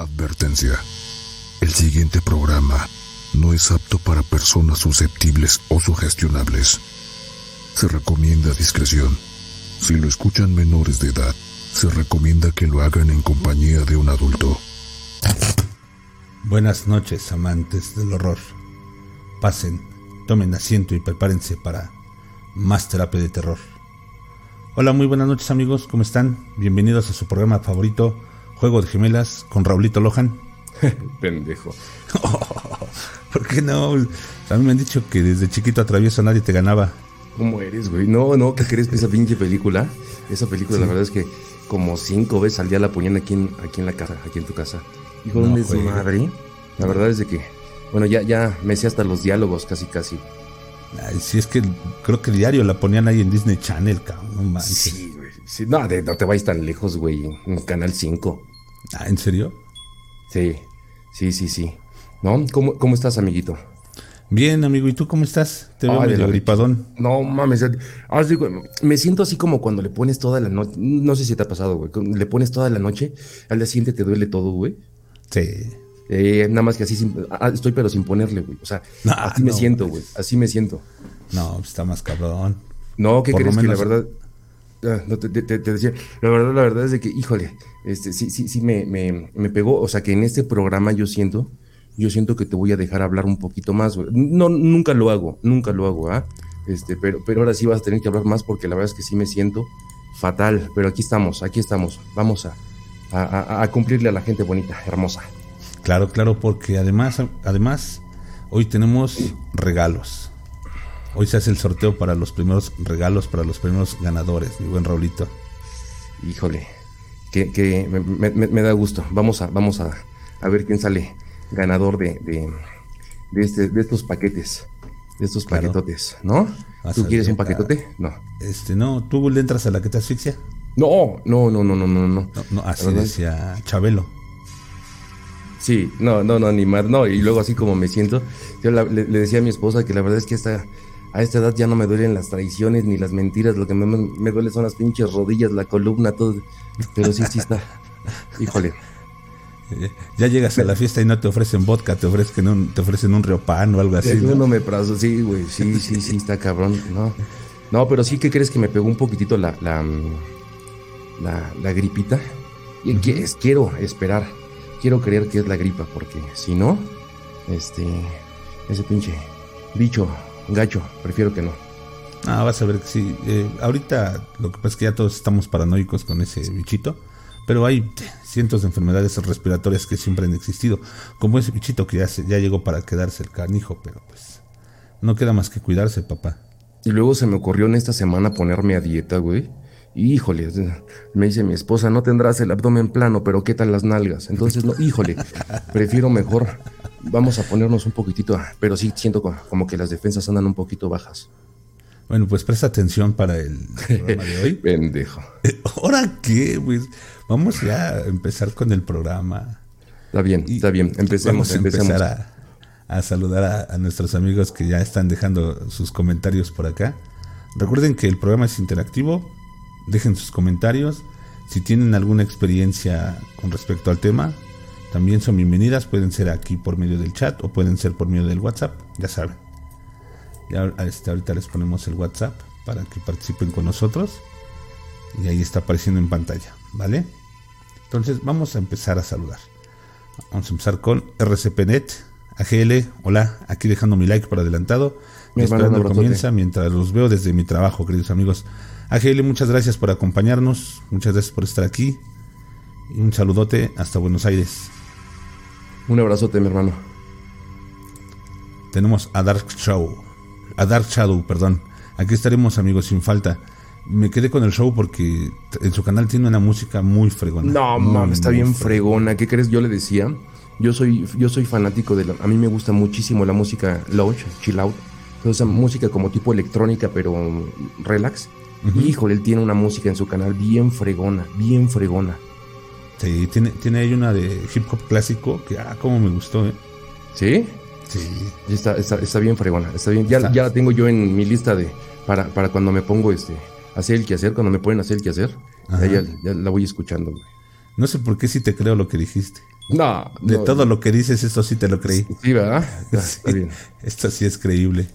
Advertencia. El siguiente programa no es apto para personas susceptibles o sugestionables. Se recomienda discreción. Si lo escuchan menores de edad, se recomienda que lo hagan en compañía de un adulto. Buenas noches, amantes del horror. Pasen, tomen asiento y prepárense para más terapia de terror. Hola, muy buenas noches amigos, ¿cómo están? Bienvenidos a su programa favorito, Juego de Gemelas, con Raulito Lohan. Pendejo. ¿Por qué no? A mí me han dicho que desde chiquito atravieso nadie te ganaba. ¿Cómo eres, güey? No, no, ¿qué crees? Esa pinche película, esa película, la verdad es que como cinco veces al día la ponían aquí en, aquí en la casa, aquí en tu casa. Hijo, ¿dónde es su madre? La verdad es de que, bueno, ya, ya me sé hasta los diálogos casi, casi. Ay, sí, es que creo que el diario la ponían ahí en Disney Channel, cabrón. No manches. Sí, güey. Sí, no, de- no te vayas tan lejos, güey. En Canal 5. Ah, ¿En serio? Sí, sí, sí, sí. ¿No? ¿Cómo, cómo estás, amiguito? Bien, amigo, ¿y tú cómo estás? Te veo Ay, medio gripadón. No mames, me siento así como cuando le pones toda la noche, no sé si te ha pasado, güey, cuando le pones toda la noche, al día siguiente te duele todo, güey. Sí. Eh, nada más que así, sin- ah, estoy pero sin ponerle, güey. O sea, así me siento, güey, así me siento. No, pues está más cabrón. No, ¿qué Por crees que la verdad? Ah, no, te, decía, la verdad, la verdad es de que, híjole, este, sí, sí, sí me, me, me pegó. O sea, que en este programa yo siento, yo siento que te voy a dejar hablar un poquito más. No, nunca lo hago, nunca lo hago, ¿ah? Este, pero, pero ahora sí vas a tener que hablar más porque la verdad es que sí me siento fatal. Pero aquí estamos, aquí estamos. Vamos a, a- a cumplirle a la gente bonita, hermosa. Claro, claro, porque además, además, hoy tenemos regalos. Hoy se hace el sorteo para los primeros regalos, para los primeros ganadores, mi buen Raulito. Híjole, que, que me, me- da gusto. Vamos a, vamos a, a ver quién sale ganador de, de, de este, de estos paquetes, de estos Claro. paquetotes, ¿no? Vas ¿Tú quieres ver, un paquetote? No. Este, no, ¿tú le entras a la que te asfixia? No, no, no, no, no, no, no. No, así decía Chabelo. Sí, no, no, no, ni más, no. Y luego así como me siento, yo la- le, le decía a mi esposa que la verdad es que esta, a esta edad ya no me duelen las traiciones ni las mentiras, lo que me, me duele son las pinches rodillas, la columna, todo. Pero sí, sí está. Híjole. Eh, Ya llegas a la fiesta y no te ofrecen vodka, te ofrecen un, te ofrecen un riopan o algo así. Sí, ¿no? me prazo, sí, güey, sí, sí, sí, está cabrón, no. No, pero sí que crees que me pegó un poquitito la, la, la, la gripita. Y que es- quiero esperar, quiero creer que es la gripa, porque si no, este, ese pinche bicho, gacho, prefiero que no. Ah, vas a ver que sí. Eh, ahorita lo que pasa es que ya todos estamos paranoicos con ese bichito, pero hay cientos de enfermedades respiratorias que siempre han existido, como ese bichito que ya, se- ya llegó para quedarse el canijo, pero pues no queda más que cuidarse, papá. Y luego se me ocurrió en esta semana ponerme a dieta, güey. Híjole, me dice mi esposa, no tendrás el abdomen plano, pero ¿qué tal las nalgas? Entonces, no, híjole, prefiero mejor, vamos a ponernos un poquitito, ah, pero sí siento co- como que las defensas andan un poquito bajas. Bueno, pues presta atención para el programa de hoy. Pendejo. ¿Ahora qué? Pues vamos ya a empezar con el programa. Está bien, Y está bien, empecemos, Vamos a empezar a, a saludar a, a nuestros amigos que ya están dejando sus comentarios por acá. Recuerden que el programa es interactivo. Dejen sus comentarios. Si tienen alguna experiencia con respecto al tema, también son bienvenidas. Pueden ser aquí por medio del chat o pueden ser por medio del WhatsApp. Ya saben. Ya este, ahorita les ponemos el WhatsApp para que participen con nosotros. Y ahí está apareciendo en pantalla. ¿Vale? Entonces vamos a empezar a saludar. Vamos a empezar con RCPNet, AGL, hola, aquí dejando mi like por adelantado. Hermano, esperando comienza mientras los veo desde mi trabajo, queridos amigos. AGL, muchas gracias por acompañarnos, muchas gracias por estar aquí. Y un saludote hasta Buenos Aires. Un abrazote, mi hermano. Tenemos a Dark Show, a Dark Shadow, perdón. Aquí estaremos, amigos, sin falta. Me quedé con el show porque en su canal tiene una música muy fregona. No, mames, está bien fregona. fregona. ¿Qué crees? Yo le decía, yo soy, yo soy fanático de la, a mí me gusta muchísimo la música lounge, chill out. Esa música como tipo electrónica, pero relax. Híjole, él tiene una música en su canal bien fregona, bien fregona. Sí, tiene, tiene ahí una de hip hop clásico que, ah, cómo me gustó, ¿eh? ¿Sí? Sí. Sí, Está, está, está bien fregona, está bien. Ya, Está. ya la tengo yo en mi lista de para, para cuando me pongo este hacer el quehacer, cuando me ponen hacer el quehacer, Ajá. ya, ya la voy escuchando. güey. No sé por qué si te creo lo que dijiste. No, De no, todo lo que dices, esto sí te lo creí. Sí, ¿verdad? Ya, Sí, Está bien. Esto sí es creíble.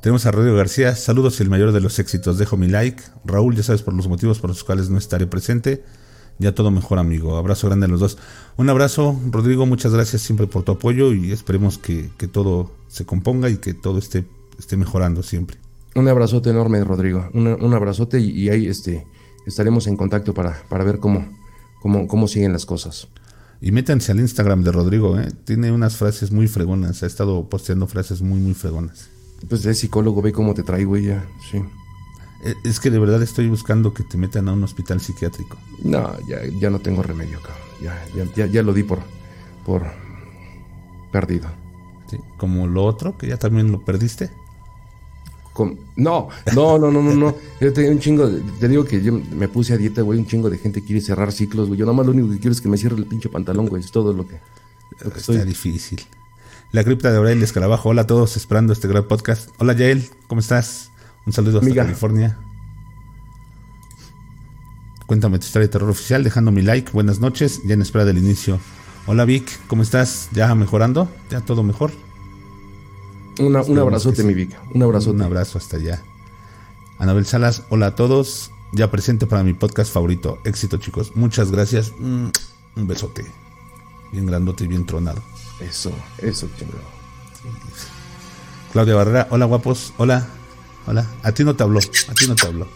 Tenemos a Rodrigo García. Saludos y el mayor de los éxitos. Dejo mi like. Raúl, ya sabes por los motivos por los cuales no estaré presente. Ya todo mejor, amigo. Abrazo grande a los dos. Un abrazo, Rodrigo. Muchas gracias siempre por tu apoyo y esperemos que, que todo se componga y que todo esté, esté mejorando siempre. Un abrazote enorme, Rodrigo. Un, un abrazote y, y ahí este, estaremos en contacto para, para ver cómo, cómo, cómo siguen las cosas. Y métanse al Instagram de Rodrigo, ¿eh? Tiene unas frases muy fregonas. Ha estado posteando frases muy, muy fregonas. Pues es psicólogo, ve cómo te trae, güey, ya. Sí. Eh, Es que de verdad estoy buscando que te metan a un hospital psiquiátrico. No, ya, ya no tengo remedio, cabrón. Ya, ya, ya, ya lo di por, por perdido. ¿sí? Como lo otro, que ya también lo perdiste. No, no, no, no, no, no. Yo te, un chingo, de- te digo que yo me puse a dieta, güey. Un chingo de gente quiere cerrar ciclos, güey. Yo nada más lo único que quiero es que me cierre el pinche pantalón, güey. Es todo lo que, lo que Está estoy. difícil. La cripta de Aurel Escarabajo. Hola a todos, esperando este gran podcast. Hola Yael, ¿cómo estás? Un saludo hasta. California. Cuéntame tu historia de terror oficial, dejando mi like. Buenas noches, ya en espera del inicio. Hola Vic, ¿cómo estás? ¿Ya mejorando? ¿Ya todo mejor? Una- un abrazote, sí. mi Vic. Un abrazote. Un abrazo hasta allá. Anabel Salas, hola a todos. Ya presente para mi podcast favorito. Éxito, chicos. Muchas gracias. Mm, Un besote. Bien grandote y bien tronado. Eso, eso, chingado. Claudia Barrera, hola guapos. Hola. Hola. A ti no te habló. A ti no te habló.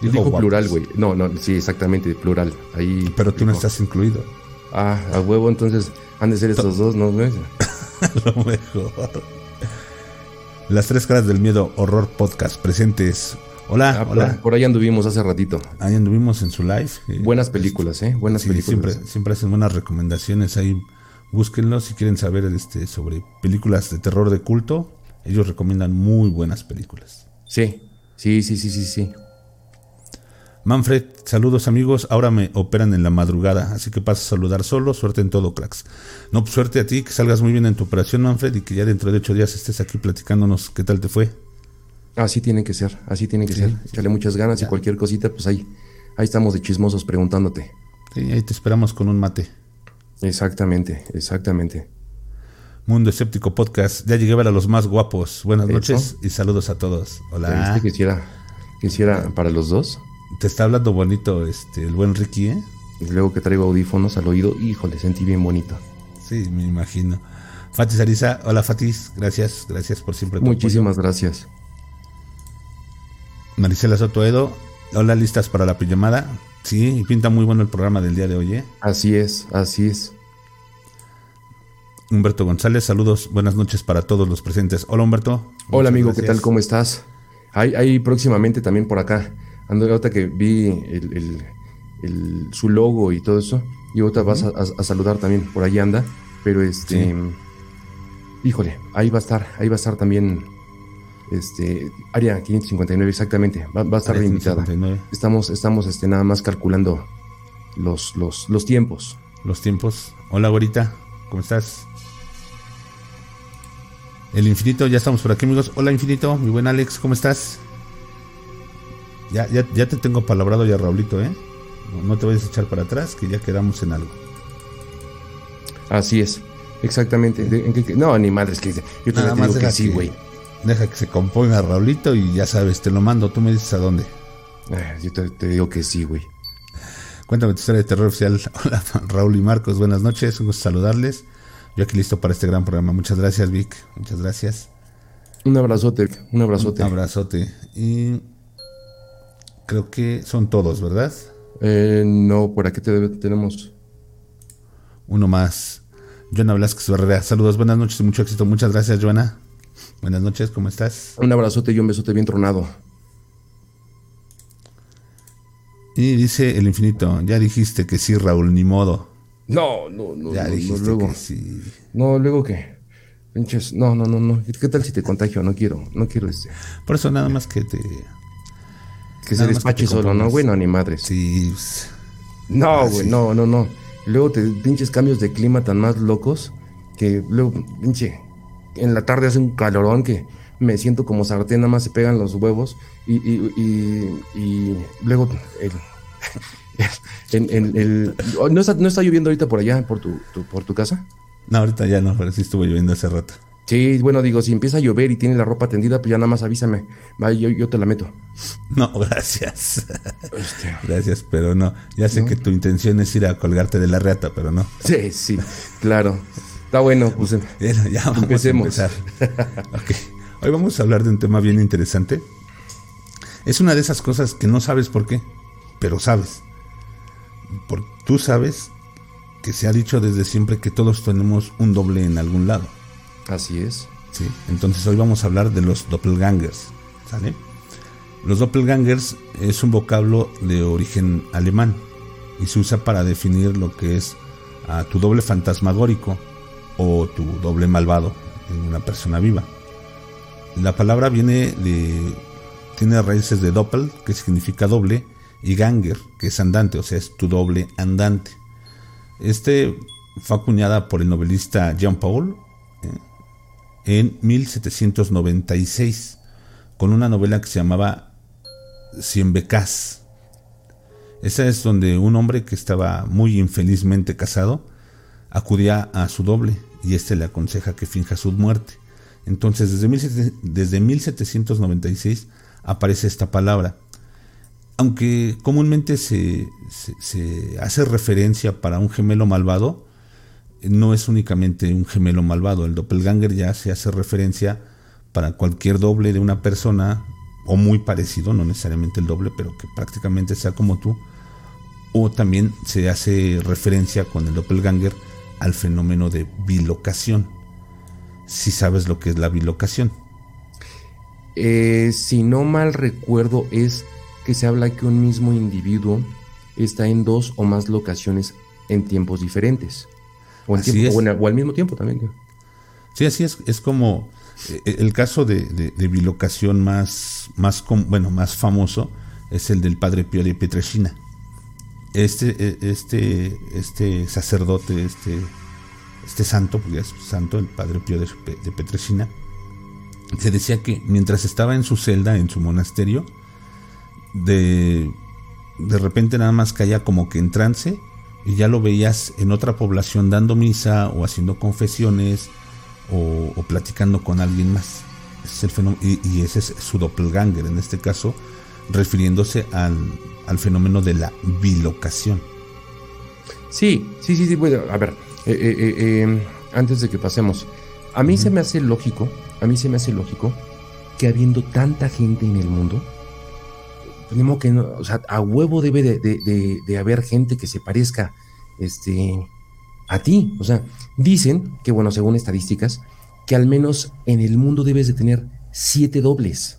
Dijo plural, güey. No, no, sí, exactamente, plural. Ahí. Pero tú no estás incluido. Ah, a huevo, entonces han de ser estos dos, ¿no, lo mejor. Las tres caras del miedo, horror podcast presentes. Hola, Ah, por, hola. por ahí anduvimos hace ratito. Ahí anduvimos en su live. Eh, Buenas películas, ¿eh? Buenas Sí, películas. siempre, siempre hacen buenas recomendaciones ahí. Búsquenlo si quieren saber este, sobre películas de terror de culto. Ellos recomiendan muy buenas películas. Sí, sí, sí, sí, sí, sí. Manfred, saludos amigos. Ahora me operan en la madrugada, así que pasa a saludar solo. Suerte en todo, cracks. No, pues suerte a ti, que salgas muy bien en tu operación, Manfred, y que ya dentro de ocho días estés aquí platicándonos qué tal te fue. Así tiene que ser, así tiene que ser. Échale muchas ganas y cualquier cosita, pues ahí, ahí estamos de chismosos preguntándote. Sí, ahí te esperamos con un mate. Exactamente, exactamente. Mundo Escéptico Podcast. Ya llegué a ver a los más guapos. Buenas Eso. noches y saludos a todos. ¿Ya Hola. viste que si era, que si era para los dos? Te está hablando bonito este el buen Ricky, ¿eh? Y luego que traigo audífonos al oído, híjole, sentí bien bonito. Sí, me imagino. Fatis Ariza, hola Fatis, gracias, gracias por siempre Muchísimas gracias. apoyo. Marisela Sotoedo, hola, listas para la pijamada. Sí, y pinta muy bueno el programa del día de hoy, ¿eh? Así es, así es. Humberto González, saludos, buenas noches para todos los presentes. Hola Humberto. Hola amigo, ¿qué tal? ¿Cómo estás? Ahí, ahí próximamente también por acá. Ando ahorita que vi el, el- el- su logo y todo eso. Y ahorita vas a, a- a saludar también, por ahí anda. Pero este. Híjole, ahí va a estar, ahí va a estar también. Este. Área 559, exactamente. Va, va a estar Área invitada. 559. Estamos, estamos este, nada más calculando los, los, los tiempos. Los tiempos. Hola, güerita. ¿Cómo estás? El infinito, ya estamos por aquí, amigos. Hola, infinito. Mi buen Alex, ¿cómo estás? Ya, ya, ya te tengo palabrado ya, Raulito, ¿eh? No, no te vayas a echar para atrás, que ya quedamos en algo. Así es. Exactamente. De- ¿en qué- qué- no, ni madres que yo te digo que sí, güey. Deja que se componga Raulito y ya sabes, te lo mando. Tú me dices a dónde. Ah, Yo te, te digo que sí, güey. Cuéntame tu historia de terror oficial. Hola, Raúl y Marcos. Buenas noches. Un gusto saludarles. Yo aquí listo para este gran programa. Muchas gracias, Vic. Muchas gracias. Un abrazote, un abrazote. Un abrazote. Y creo que son todos, ¿verdad? Eh, no, por aquí te- tenemos. Uno más. Joana Blasquez Barrera. Saludos, buenas noches y mucho éxito. Muchas gracias, Joana. Buenas noches, ¿cómo estás? Un abrazote y un besote bien tronado. Y dice el infinito, ya dijiste que sí, Raúl, ni modo. No, no, no. Ya no, no, dijiste luego. que sí. No, luego que. Pinches. No, no, no, no. ¿Qué tal si te contagio? No quiero, no quiero este. Por eso nada más que te... Que se despache solo, ¿no, güey? No, ni madres. Sí, pues, No, Ah, güey, sí. no, no, no. Luego te pinches cambios de clima tan más locos que luego, pinche, en la tarde hace un calorón que me siento como sartén, nada más se pegan los huevos y, y, y, y luego el en, el, ¿no, está, ¿No está lloviendo ahorita por allá, por tu, por tu casa? No, ahorita ya no, pero sí estuvo lloviendo hace rato. Sí, bueno, digo, si empieza a llover y tiene la ropa tendida, pues ya nada más avísame. Va, yo, yo te la meto. No, gracias. Gracias, pero no. Ya sé que tu intención es ir a colgarte de la reata, pero no. Sí, sí, claro. Está bueno, pues ya vamos empecemos. A Hoy vamos a hablar de un tema bien interesante. Es una de esas cosas que no sabes por qué, pero sabes. Por, tú sabes que se ha dicho desde siempre que todos tenemos un doble en algún lado. Así es. Sí, entonces hoy vamos a hablar de los doppelgangers. ¿sale? Los doppelgangers es un vocablo de origen alemán y se usa para definir lo que es a tu doble fantasmagórico o tu doble malvado en una persona viva. La palabra viene de tiene raíces de doppel, que significa doble, y ganger, que es andante, o sea, es tu doble andante. Este fue acuñada por el novelista Jean Paul ¿eh? en 1796 con una novela que se llamaba Cien becas. Esa es donde un hombre que estaba muy infelizmente casado acudía a su doble y éste le aconseja que finja su muerte. Entonces, desde, desde 1796 aparece esta palabra. Aunque comúnmente se, se hace referencia para un gemelo malvado, no es únicamente un gemelo malvado. El doppelganger ya se hace referencia para cualquier doble de una persona, o muy parecido, no necesariamente el doble, pero que prácticamente sea como tú. O también se hace referencia con el doppelganger al fenómeno de bilocación. Si sabes lo que es la bilocación. Eh, si no mal recuerdo, es que se habla que un mismo individuo está en dos o más locaciones en tiempos diferentes. O, al mismo tiempo también. Sí, así es. Es como eh, el caso de, bilocación más, más, bueno, más famoso es el del padre Pío de Petrechina. Este, e, este, este sacerdote, este, este santo, porque es santo, el padre Pío de, de se decía que mientras estaba en su celda, en su monasterio, de, de repente nada más caía como que en trance y ya lo veías en otra población dando misa o haciendo confesiones o, platicando con alguien más. Ese es el fenómeno, y, ese es su doppelganger en este caso, refiriéndose al, al fenómeno de la bilocación. Sí, sí, sí, sí. Bueno, a ver, eh, eh, eh, antes de que pasemos, a mí se me hace lógico, a mí se me hace lógico que habiendo tanta gente en el mundo, tenemos que, o sea, a huevo debe de, haber gente que se parezca este, a ti. O sea, dicen que, bueno, según estadísticas, que al menos en el mundo debes de tener siete dobles.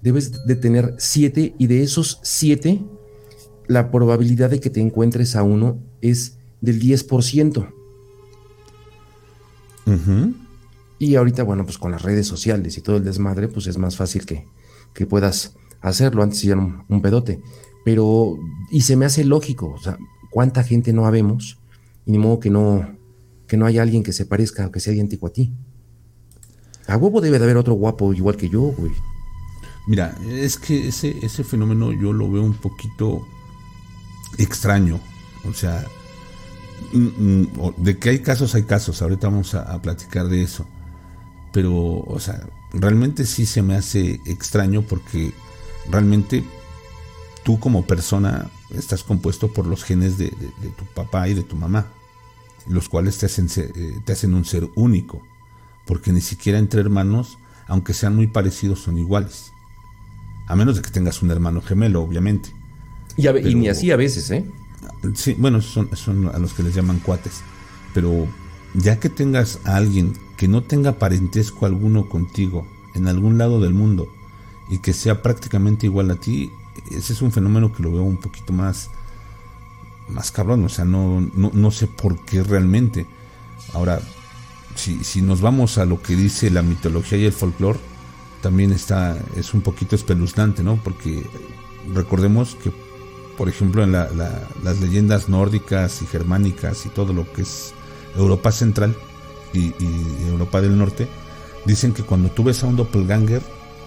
Debes de tener siete y de esos siete, la probabilidad de que te encuentres a uno es del 10%. Y ahorita, bueno, pues con las redes sociales y todo el desmadre, pues es más fácil que, que puedas hacerlo. Antes ya un, un pedote. Pero, y se me hace lógico, o sea, ¿cuánta gente no habemos? Y ni modo que no, que no haya alguien que se parezca o que sea idéntico a ti. A huevo debe de haber otro guapo igual que yo, güey. Mira, es que ese, ese fenómeno yo lo veo un poquito extraño. O sea, mm, mm, de que hay casos, hay casos. Ahorita vamos a, a platicar de eso. Pero, o sea, realmente sí se me hace extraño porque realmente tú como persona estás compuesto por los genes de, tu papá y de tu mamá, los cuales te hacen, eh, te hacen un ser único, porque ni siquiera entre hermanos, aunque sean muy parecidos, son iguales. A menos de que tengas un hermano gemelo, obviamente. Y, ni así a veces, ¿eh? Sí, bueno, son, son a los que les llaman cuates. Pero ya que tengas a alguien que no tenga parentesco alguno contigo en algún lado del mundo, y que sea prácticamente igual a ti, ese es un fenómeno que lo veo un poquito más, más cabrón, o sea, no, no, sé por qué realmente. Ahora, si, si, nos vamos a lo que dice la mitología y el folclore, también está, es un poquito espeluznante, ¿no? Porque recordemos que, por ejemplo, en las leyendas nórdicas y germánicas y todo lo que es Europa Central y, y Europa del Norte, dicen que cuando tú ves a un doppelganger,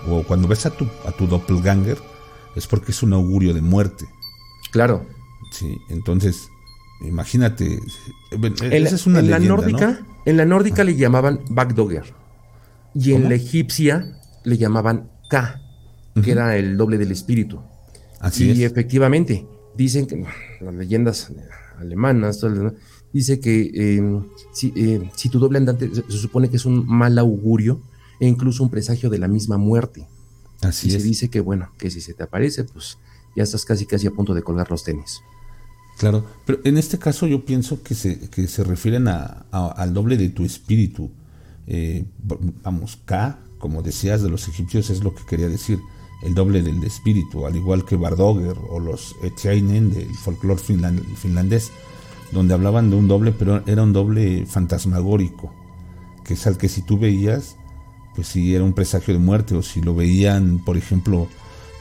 o cuando ves a tu, a tu doppelganger, es porque es un augurio de muerte. Claro. Sí, entonces, imagínate. En, esa es una en la nórdica, en la nórdica le llamaban Bagdogger. Y en la egipcia le llamaban Ka, que era el doble del espíritu. Así y efectivamente, dicen que las leyendas alemanas, dice que em, eh, si, tu doble andante se, supone que es un mal augurio e incluso un presagio de la misma muerte. Así y se dice que bueno, que si se te aparece, pues ya estás casi casi a punto de colgar los tenis. Claro, pero en este caso yo pienso que se, que se refieren a, al doble de tu espíritu. Eh, vamos, K, como decías de los egipcios, es lo que quería decir, el doble del espíritu, al igual que Bardogger o los Etiainen del folclore finlandés, donde hablaban de un doble, pero era un doble fantasmagórico, que es al que si tú veías, pues si era un presagio de muerte, o si lo veían, por ejemplo,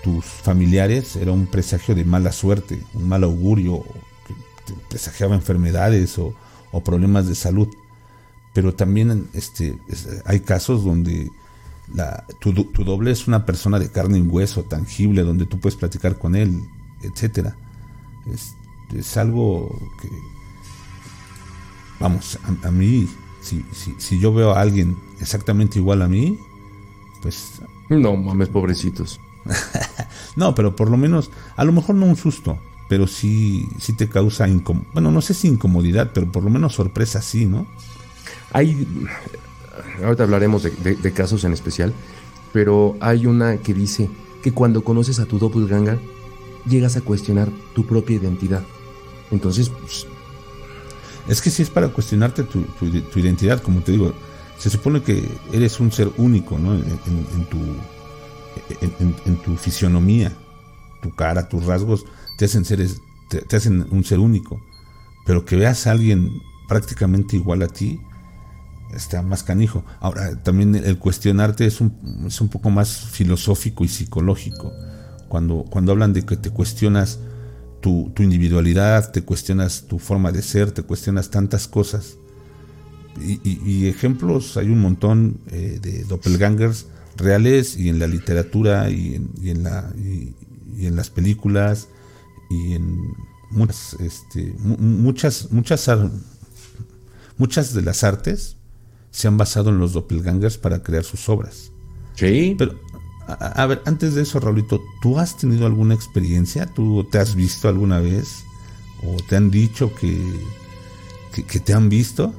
tus familiares, era un presagio de mala suerte, un mal augurio, que presagiaba enfermedades o, o problemas de salud pero también este, hay casos donde la, tu, doble es una persona de carne y hueso, tangible, donde tú puedes platicar con él, etcétera. Es, algo que, vamos, a, mí, si, si, si, yo veo a alguien exactamente igual a mí, pues... No mames, pobrecitos. no, pero por lo menos, a lo mejor no un susto, pero sí, sí te causa, bueno, no sé si incomodidad, pero por lo menos sorpresa sí, ¿no? Hay, ahorita hablaremos de, casos en especial, pero hay una que dice que cuando conoces a tu doppelganger, llegas a cuestionar tu propia identidad. Entonces, pues, es que si es para cuestionarte tu, identidad, como te digo, se supone que eres un ser único, ¿no? En, tu, en, tu fisionomía, tu cara, tus rasgos, te hacen, seres, te hacen un ser único. Pero que veas a alguien prácticamente igual a ti, está más canijo. Ahora, también el cuestionarte es un, es un poco más filosófico y psicológico. Cuando, cuando hablan de que te cuestionas tu, individualidad, te cuestionas tu forma de ser, te cuestionas tantas cosas. Y, ejemplos hay un montón eh, de doppelgangers reales y en la literatura y en, y en la, y, en las películas y en muchas, este, muchas, muchas, muchas de las artes se han basado en los doppelgangers para crear sus obras. Sí. Pero, a, ver, antes de eso, Raulito, ¿tú has tenido alguna experiencia? ¿Tú te has visto alguna vez? ¿O te han dicho que, que, te han visto?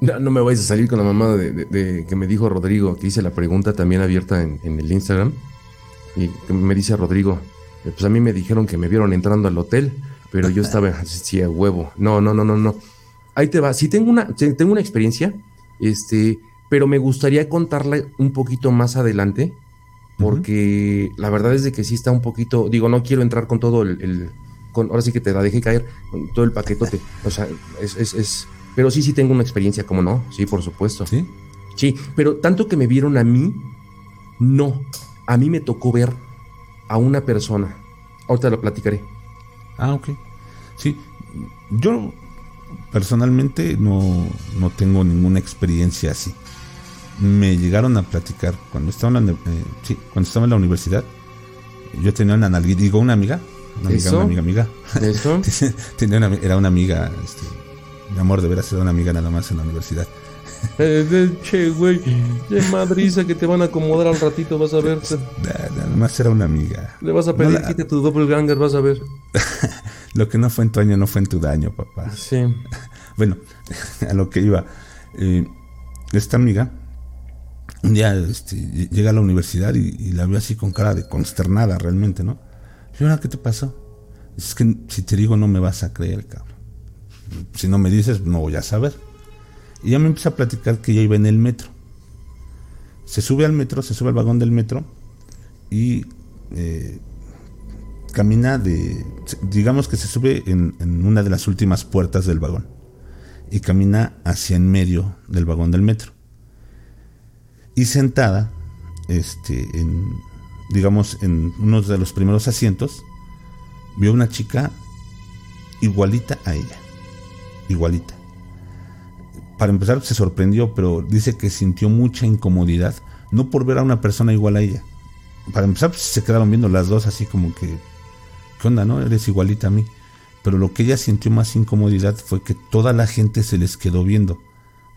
No, no, me vais a salir con la mamá de, que me dijo Rodrigo, que hice la pregunta también abierta en, el Instagram. Y que me dice Rodrigo, eh, pues a mí me dijeron que me vieron entrando al hotel, pero yo estaba así a huevo. No, no, no, no, no ahí te va. Si tengo una, tengo una experiencia, este, pero me gustaría contarla un poquito más adelante, porque la verdad es de que sí está un poquito, digo, no quiero entrar con todo el, con, ahora sí que te la dejé caer, con todo el paquetote. O sea, es, es, es, pero sí, sí tengo una experiencia, ¿cómo no? Sí, por supuesto. Sí. Sí, pero tanto que me vieron a mí, no. A mí me tocó ver a una persona. Ahorita lo platicaré. Ah, ok. Sí, yo personalmente no, no tengo ninguna experiencia así. Me llegaron a platicar cuando estaba en la, eh, cuando estaba en la universidad. Yo tenía una digo una amiga, una amiga, una amiga, amiga. ¿Eso? tenía una, era una amiga, este, mi amor, de veras era una amiga nada más en la universidad. Eh, che, güey, de madriza que te van a acomodar al ratito, vas a ver. Nada más era una amiga. Le vas a pedir no quite tu doppelganger, vas a ver. lo que no fue en tu año no fue en tu daño, papá. Sí. bueno, a lo que iba. Eh, esta amiga, un día este, llega a la universidad y, la veo así con cara de consternada realmente, ¿no? Y ahora, ¿qué te pasó? Es que si te digo no me vas a creer, cabrón. Si no me dices, no voy a saber. Y ya me empieza a platicar que ella iba en el metro. Se sube al metro, se sube al vagón del metro y eh, camina de, digamos que se sube en, una de las últimas puertas del vagón y camina hacia en medio del vagón del metro. Y sentada, este, en, digamos, en uno de los primeros asientos, vio una chica igualita a ella, igualita para empezar se sorprendió, pero dice que sintió mucha incomodidad, no por ver a una persona igual a ella, para empezar, pues, se quedaron viendo las dos así como que, ¿qué onda, no? Eres igualita a mí. Pero lo que ella sintió más incomodidad fue que toda la gente se les quedó viendo,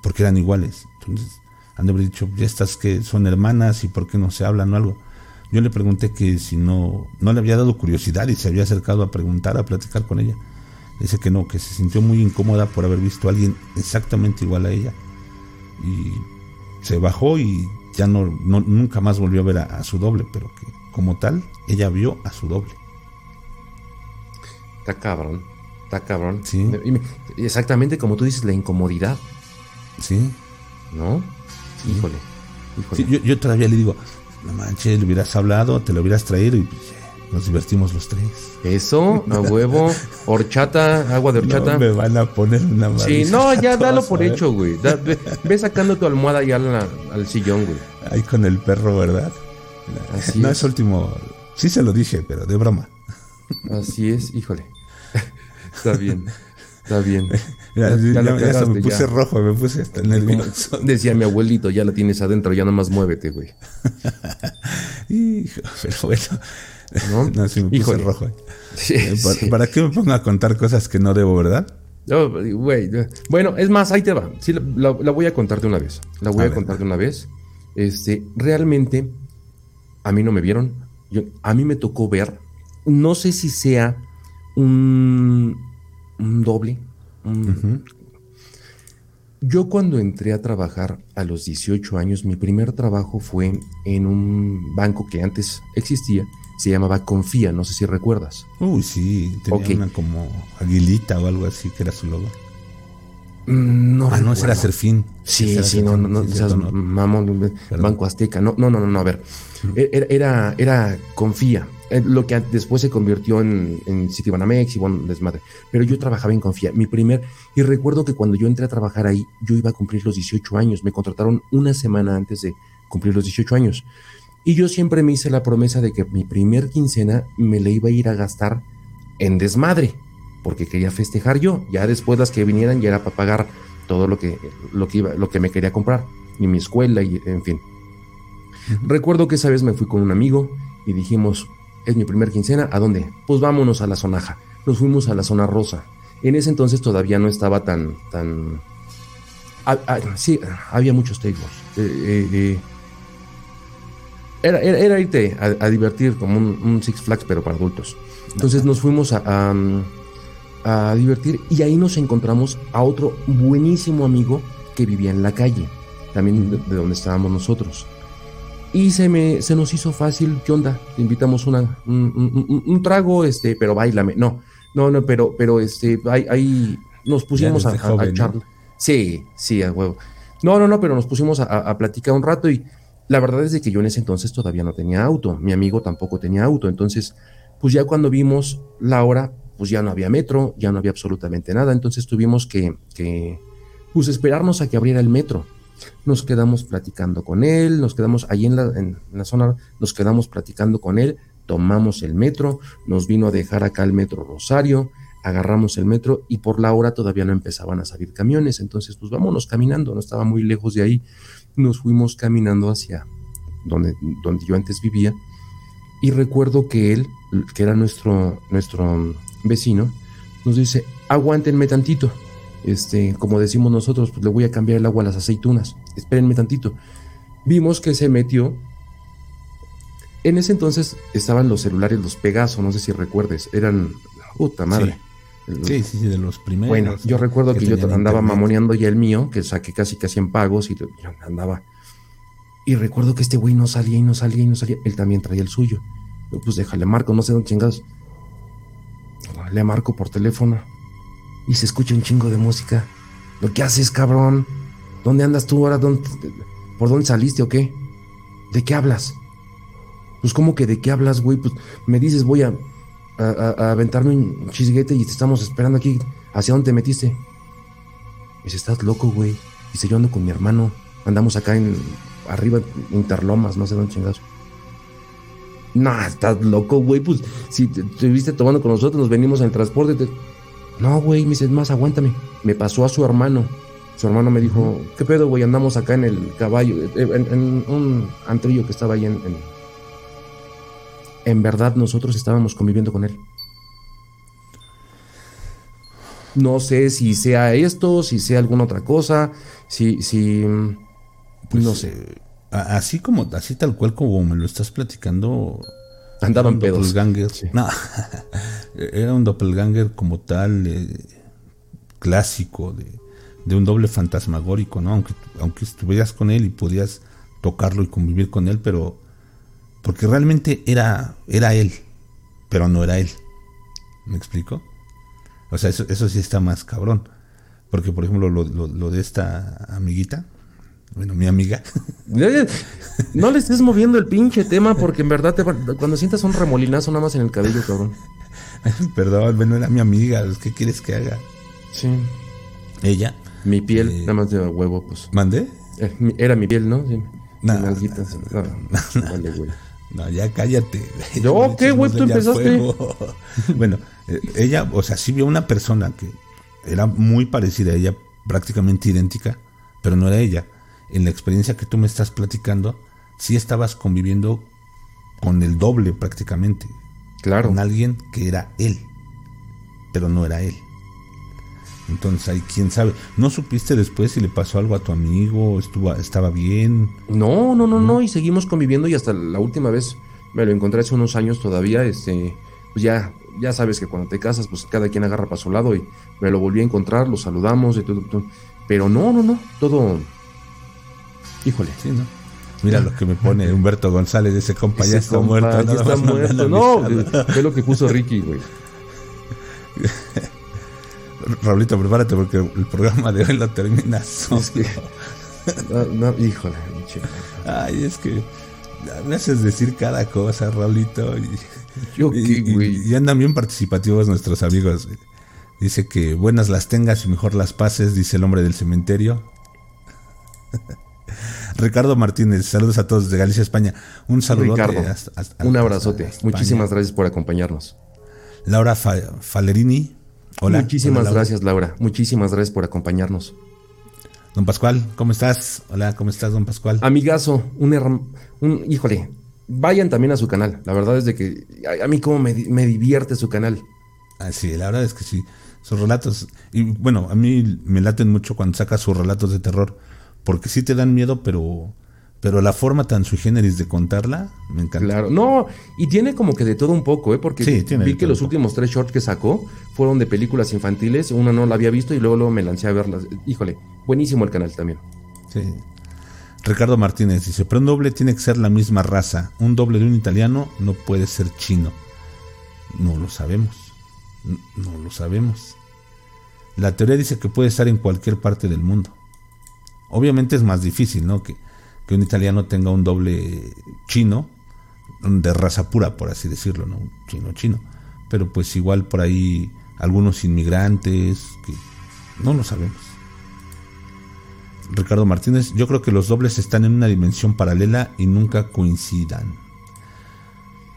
porque eran iguales. Entonces, han de haber dicho, ya estas que son hermanas y por qué no se hablan o algo. Yo le pregunté que si no, no le había dado curiosidad y se había acercado a preguntar, a platicar con ella. Dice que no, que se sintió muy incómoda por haber visto a alguien exactamente igual a ella. Y se bajó y ya no, nunca más volvió a ver a, su doble, pero que como tal, ella vio a su doble. Está cabrón, está cabrón. Sí. Exactamente como tú dices, la incomodidad. Sí. ¿No? Híjole. híjole. yo, todavía le digo, no manches, le hubieras hablado, te lo hubieras traído y pues, nos divertimos los tres. Eso, a huevo, horchata, agua de horchata. No me van a poner una Sí, no, ya dalo por hecho, güey. ve, sacando tu almohada ya al, sillón, güey. Ahí con el perro, ¿verdad? Así no es. último. Sí se lo dije, pero de broma. Así es, híjole. Está bien. Está bien. Ya, me puse rojo, me puse hasta nervioso. Decía mi abuelito, ya la tienes adentro, ya nomás muévete, güey. Hijo, pero bueno. No, no sí me puse rojo. Eh, ¿Para, qué me pongo a contar cosas que no debo, verdad? güey. Bueno, es más, ahí te va. Sí, la, voy a contar de una vez. La voy a, contar de una vez. Este, realmente, a mí no me vieron. a mí me tocó ver. No sé si sea un un doble. Yo cuando entré a trabajar a los 18 años, mi primer trabajo fue en un banco que antes existía, se llamaba Confía, no sé si recuerdas. Uy, sí, tenía una como aguilita o algo así que era su logo. Mm, no, ah, no, ese era Serfín. Sí, sí, no, no, no, mamón, Banco Azteca. No, no, no, no, a ver. Era, era, era Confía. Eh, lo que después se convirtió en, en Citibanamex y bueno, desmadre. Pero yo trabajaba en Confía. Mi primer, y recuerdo que cuando yo entré a trabajar ahí, yo iba a cumplir los 18 años. Me contrataron una semana antes de cumplir los 18 años. Y yo siempre me hice la promesa de que mi primer quincena me la iba a ir a gastar en desmadre, porque quería festejar yo. Ya después las que vinieran ya era para pagar todo lo que, lo que, iba, lo que me quería comprar, y mi escuela, y en fin. Recuerdo que esa vez me fui con un amigo y dijimos, es mi primer quincena, ¿a dónde? Pues vámonos a la zonaja. Nos fuimos a la zona rosa. En ese entonces todavía no estaba tan, tan... sí, había muchos tables. Eh, eh, eh, era, era, irte a, divertir como un, Six Flags, pero para adultos. Entonces nos fuimos a, a, divertir y ahí nos encontramos a otro buenísimo amigo que vivía en la calle, también de donde estábamos nosotros. Y se, me, se nos hizo fácil, ¿qué onda? Te invitamos una, un, trago, este, pero bailame. No, no, no, pero, pero este, ahí, nos pusimos a, a, Sí, sí, a huevo. No, no, no, pero nos pusimos a, platicar un rato y la verdad es de que yo en ese entonces todavía no tenía auto, mi amigo tampoco tenía auto, entonces, pues ya cuando vimos la hora, pues ya no había metro, ya no había absolutamente nada, entonces tuvimos que, que pues esperarnos a que abriera el metro. Nos quedamos platicando con él, nos quedamos ahí en la, en la zona, nos quedamos platicando con él, tomamos el metro, nos vino a dejar acá el metro Rosario, agarramos el metro y por la hora todavía no empezaban a salir camiones, entonces pues vámonos caminando, no estaba muy lejos de ahí, nos fuimos caminando hacia donde, donde yo antes vivía. Y recuerdo que él, que era nuestro, nuestro vecino, nos dice, aguántenme tantito, este, como decimos nosotros, pues le voy a cambiar el agua a las aceitunas, espérenme tantito. Vimos que se metió. En ese entonces estaban los celulares, los Pegaso, no sé si recuerdes, eran, puta madre. Sí, sí, sí, de los primeros. Bueno, yo recuerdo que, yo andaba mamoneando ya el mío, que saqué casi casi en pagos y andaba. Y recuerdo que este güey no salía y no salía y no salía. Él también traía el suyo. pues déjale marco, no sé dónde chingados. Le marco por teléfono y se escucha un chingo de música. ¿Lo que haces, cabrón? ¿Dónde andas tú ahora? ¿Por dónde saliste o qué? ¿De qué hablas? Pues, ¿cómo que de qué hablas, güey? Pues me dices, voy a, a, aventarme un chisguete y te estamos esperando aquí. ¿Hacia dónde te metiste? Dice, estás loco, güey. Dice, yo ando con mi hermano. Andamos acá en arriba, Interlomas, no sé dónde chingados. Nah, estás loco, güey. Pues si te estuviste tomando con nosotros, nos venimos en el transporte. Te... No, güey, me dice, más, aguántame. Me pasó a su hermano. Su hermano me dijo, ¿qué pedo, güey? Andamos acá en el caballo, eh, en, un antrillo que estaba ahí en, en verdad nosotros estábamos conviviendo con él. No sé si sea esto, si sea alguna otra cosa, si, si, Pues, no sé. eh, así como, así tal cual como me lo estás platicando. Andaban pedos. doppelganger. Sí. No, era un doppelganger como tal, eh, clásico, de, de un doble fantasmagórico, ¿no? Aunque, aunque estuvieras con él y podías tocarlo y convivir con él, pero. Porque realmente era, era él, pero no era él. ¿Me explico? O sea, eso, eso sí está más cabrón. Porque, por ejemplo, lo, lo- lo de esta amiguita, bueno, mi amiga, No le estés moviendo el pinche tema porque en verdad te va- cuando sientas un remolinazo nada más en el cabello, cabrón. perdón, bueno, era mi amiga, ¿qué quieres que haga? Sí. Ella, Mi piel, Eh, nada más de huevo, pues. ¿mandé? Eh, Era mi piel, ¿no? Sí. No, vale, güey. No, ya cállate. ¿Yo qué, güey? Tú empezaste. bueno, eh, ella, o sea, sí vio una persona que era muy parecida a ella, prácticamente idéntica, pero no era ella. En la experiencia que tú me estás platicando, sí estabas conviviendo con el doble prácticamente. Claro. Con alguien que era él, pero no era él. Entonces ahí quién sabe. ¿No supiste después si le pasó algo a tu amigo? ¿Estuvo, ¿Estaba bien? No, no, no, no, y seguimos conviviendo y hasta la última vez me lo encontré hace unos años todavía, este, pues ya, ya sabes que cuando te casas, pues cada quien agarra para su lado y me lo volví a encontrar, lo saludamos y todo, todo. pero no, no, no, todo, híjole. Sí, ¿no? Mira lo que me pone Humberto González, ese compa ya está compa muerto. ya está muerto. No, fue lo que puso Ricky, güey. Raulito, prepárate porque el programa de hoy lo termina solo. Es que, no, no, híjole. Ay, es que me haces decir cada cosa, Raulito. Y, Yo y- qué, güey. y andan bien participativos nuestros amigos. Dice que buenas las tengas y mejor las pases, dice el hombre del cementerio. Ricardo Martínez, saludos a todos de Galicia, España. Un saludo. Un abrazote. Muchísimas gracias por acompañarnos. Laura Fa- Falerini. Hola. Muchísimas Hola, Laura. gracias, Laura. Muchísimas gracias por acompañarnos. Don Pascual, ¿cómo estás? Hola, ¿cómo estás, don Pascual? Amigazo, un, un híjole, vayan también a su canal. La verdad es de que a, a mí como me, me divierte su canal. Ah, sí, la verdad es que sí. Sus relatos. Y bueno, a mí me laten mucho cuando saca sus relatos de terror. Porque sí te dan miedo, pero. Pero la forma tan sui generis de contarla, me encanta. Claro, no, y tiene como que de todo un poco, ¿eh? Porque Sí, vi que los últimos tres shorts que sacó fueron de películas infantiles. Uno no la había visto y luego, luego me lancé a verlas. Híjole, buenísimo el canal también. Sí. Ricardo Martínez dice: Pero un doble tiene que ser la misma raza. Un doble de un italiano no puede ser chino. No lo sabemos. No lo sabemos. La teoría dice que puede estar en cualquier parte del mundo. Obviamente es más difícil, ¿no? Que, que un italiano tenga un doble chino, de raza pura, por así decirlo, ¿no? Un chino chino. Pero pues igual por ahí algunos inmigrantes, que no lo sabemos. Ricardo Martínez, yo creo que los dobles están en una dimensión paralela y nunca coincidan.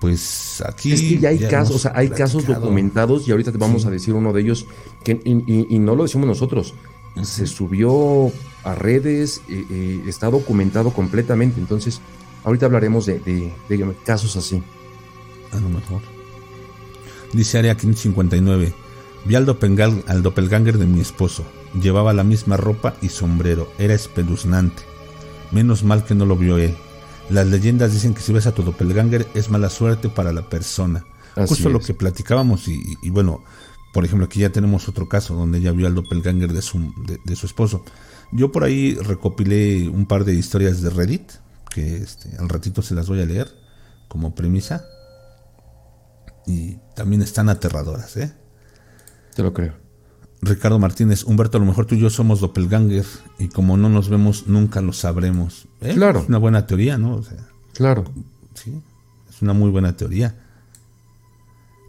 Pues aquí. Es que ya hay ya casos, o sea, hay casos documentados y ahorita te vamos a decir uno de ellos que y, y- y no lo decimos nosotros. Se subió a redes, eh, eh, está documentado completamente. Entonces, ahorita hablaremos de, de- de casos así. A lo mejor. Dice Area 559. Vi al, doppelgal- al doppelganger de mi esposo. Llevaba la misma ropa y sombrero. Era espeluznante. Menos mal que no lo vio él. Las leyendas dicen que si ves a tu doppelganger es mala suerte para la persona. Así Justo lo que platicábamos y, y- y bueno, por ejemplo, aquí ya tenemos otro caso donde ella vio al doppelganger de su, de, de su esposo. Yo por ahí recopilé un par de historias de Reddit, que este, al ratito se las voy a leer como premisa. Y también están aterradoras, ¿eh? Te lo creo. Ricardo Martínez, Humberto, a lo mejor tú y yo somos doppelganger y como no nos vemos, nunca lo sabremos. ¿Eh? Claro. Es una buena teoría, ¿no? O sea, Claro. sí, es una muy buena teoría.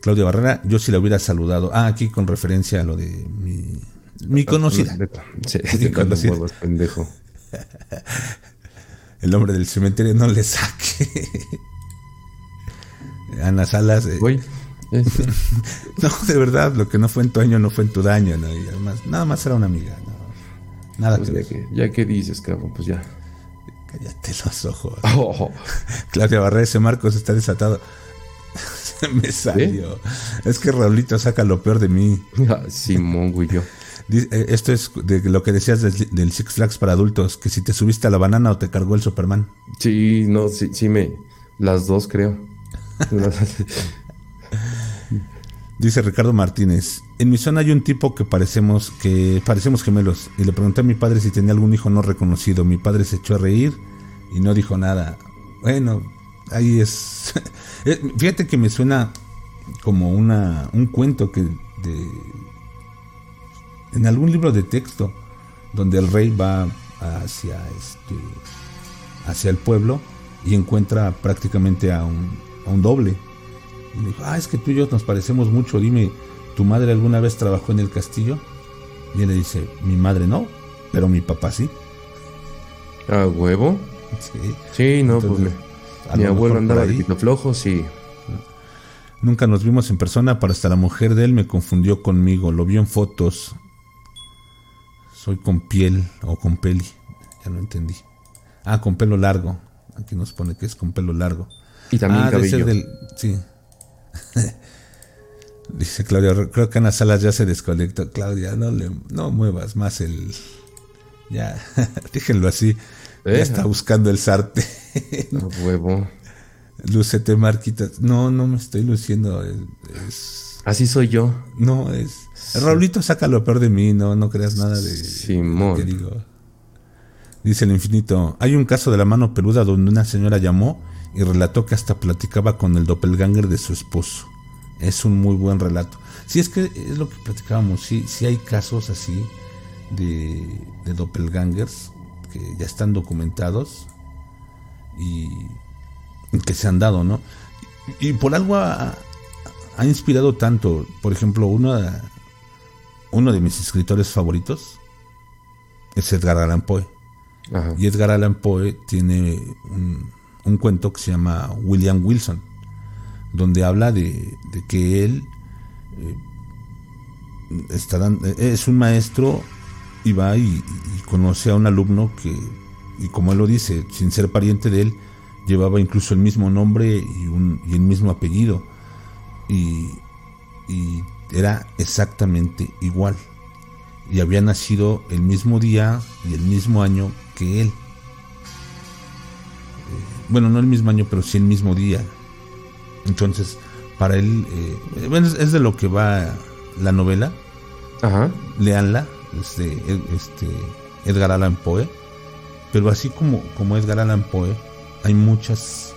Claudia Barrera, yo sí la hubiera saludado. Ah, aquí con referencia a lo de mi, mi conocida. Sí, cuando conocida. huevos, pendejo. El hombre del cementerio no le saque. Ana Salas. eh, Güey. este, No, de verdad, lo que no fue en tu año no fue en tu daño, ¿no? Y además, nada más era una amiga, ¿no? Nada pues que ya, que, ya que dices, cabrón, pues ya. Cállate los ojos. Oh, Claudia Barrera, ese Marcos está desatado. Me salió. Es que Raulito saca lo peor de mí. Ah, Simón, güey, yo. Eh, esto es de lo que decías del, Six Flags para adultos, que si te subiste a la banana o te cargó el Superman. Sí, no, sí, sí me... Las dos creo. Dice Ricardo Martínez, en mi zona hay un tipo que parecemos, que parecemos gemelos y le pregunté a mi padre si tenía algún hijo no reconocido. Mi padre se echó a reír y no dijo nada. Bueno, ahí es... Eh, fíjate que me suena como una, un cuento que de, en algún libro de texto donde el rey va hacia este hacia el pueblo y encuentra prácticamente a un, a un doble. Y le dijo ah es que tú y yo nos parecemos mucho. Dime tu madre alguna vez trabajó en el castillo y él le dice mi madre no pero mi papá sí a huevo sí. Sí no pues mi abuelo andaba de flojo sí Nunca nos vimos en persona, para hasta la mujer de él me confundió conmigo, lo vio en fotos soy con piel o con peli. Ya no entendí. Ah, con pelo largo. Aquí nos pone que es con pelo largo. Y también ah, cabello. Del, sí. Dice Claudia, creo que Ana Salas ya se desconectó. Claudia, no le no muevas más el. Ya, déjenlo así. Ya eh. está buscando el sarte. no, huevo. Lucete Marquitas. No, no me estoy luciendo. Así soy yo. No, es. Raulito saca lo peor de mí, no, no creas nada de. Simón. digo. Dice el infinito. Hay un caso de la mano peluda donde una señora llamó y relató que hasta platicaba con el doppelganger de su esposo. Es un muy buen relato. Si es que es lo que platicábamos, sí, sí hay casos así de, de doppelgangers que ya están documentados y, que se han dado, ¿no? Y, por algo ha, ha, inspirado tanto, por ejemplo, una uno de mis escritores favoritos es Edgar Allan Poe. Y Edgar Allan Poe tiene un, cuento que se llama William Wilson, donde habla de, que él eh, es un maestro y va y, conoce a un alumno que, y como él lo dice, sin ser pariente de él, llevaba incluso el mismo nombre y, un, y el mismo apellido. Y, y era exactamente igual. Y había nacido el mismo día y el mismo año que él. Eh, bueno, no el mismo año, pero sí el mismo día. Entonces, para él, eh, bueno, es, de lo que va la novela. Ajá. Leanla, este, este, Edgar Allan Poe. Pero así como, como Edgar Allan Poe, hay muchas,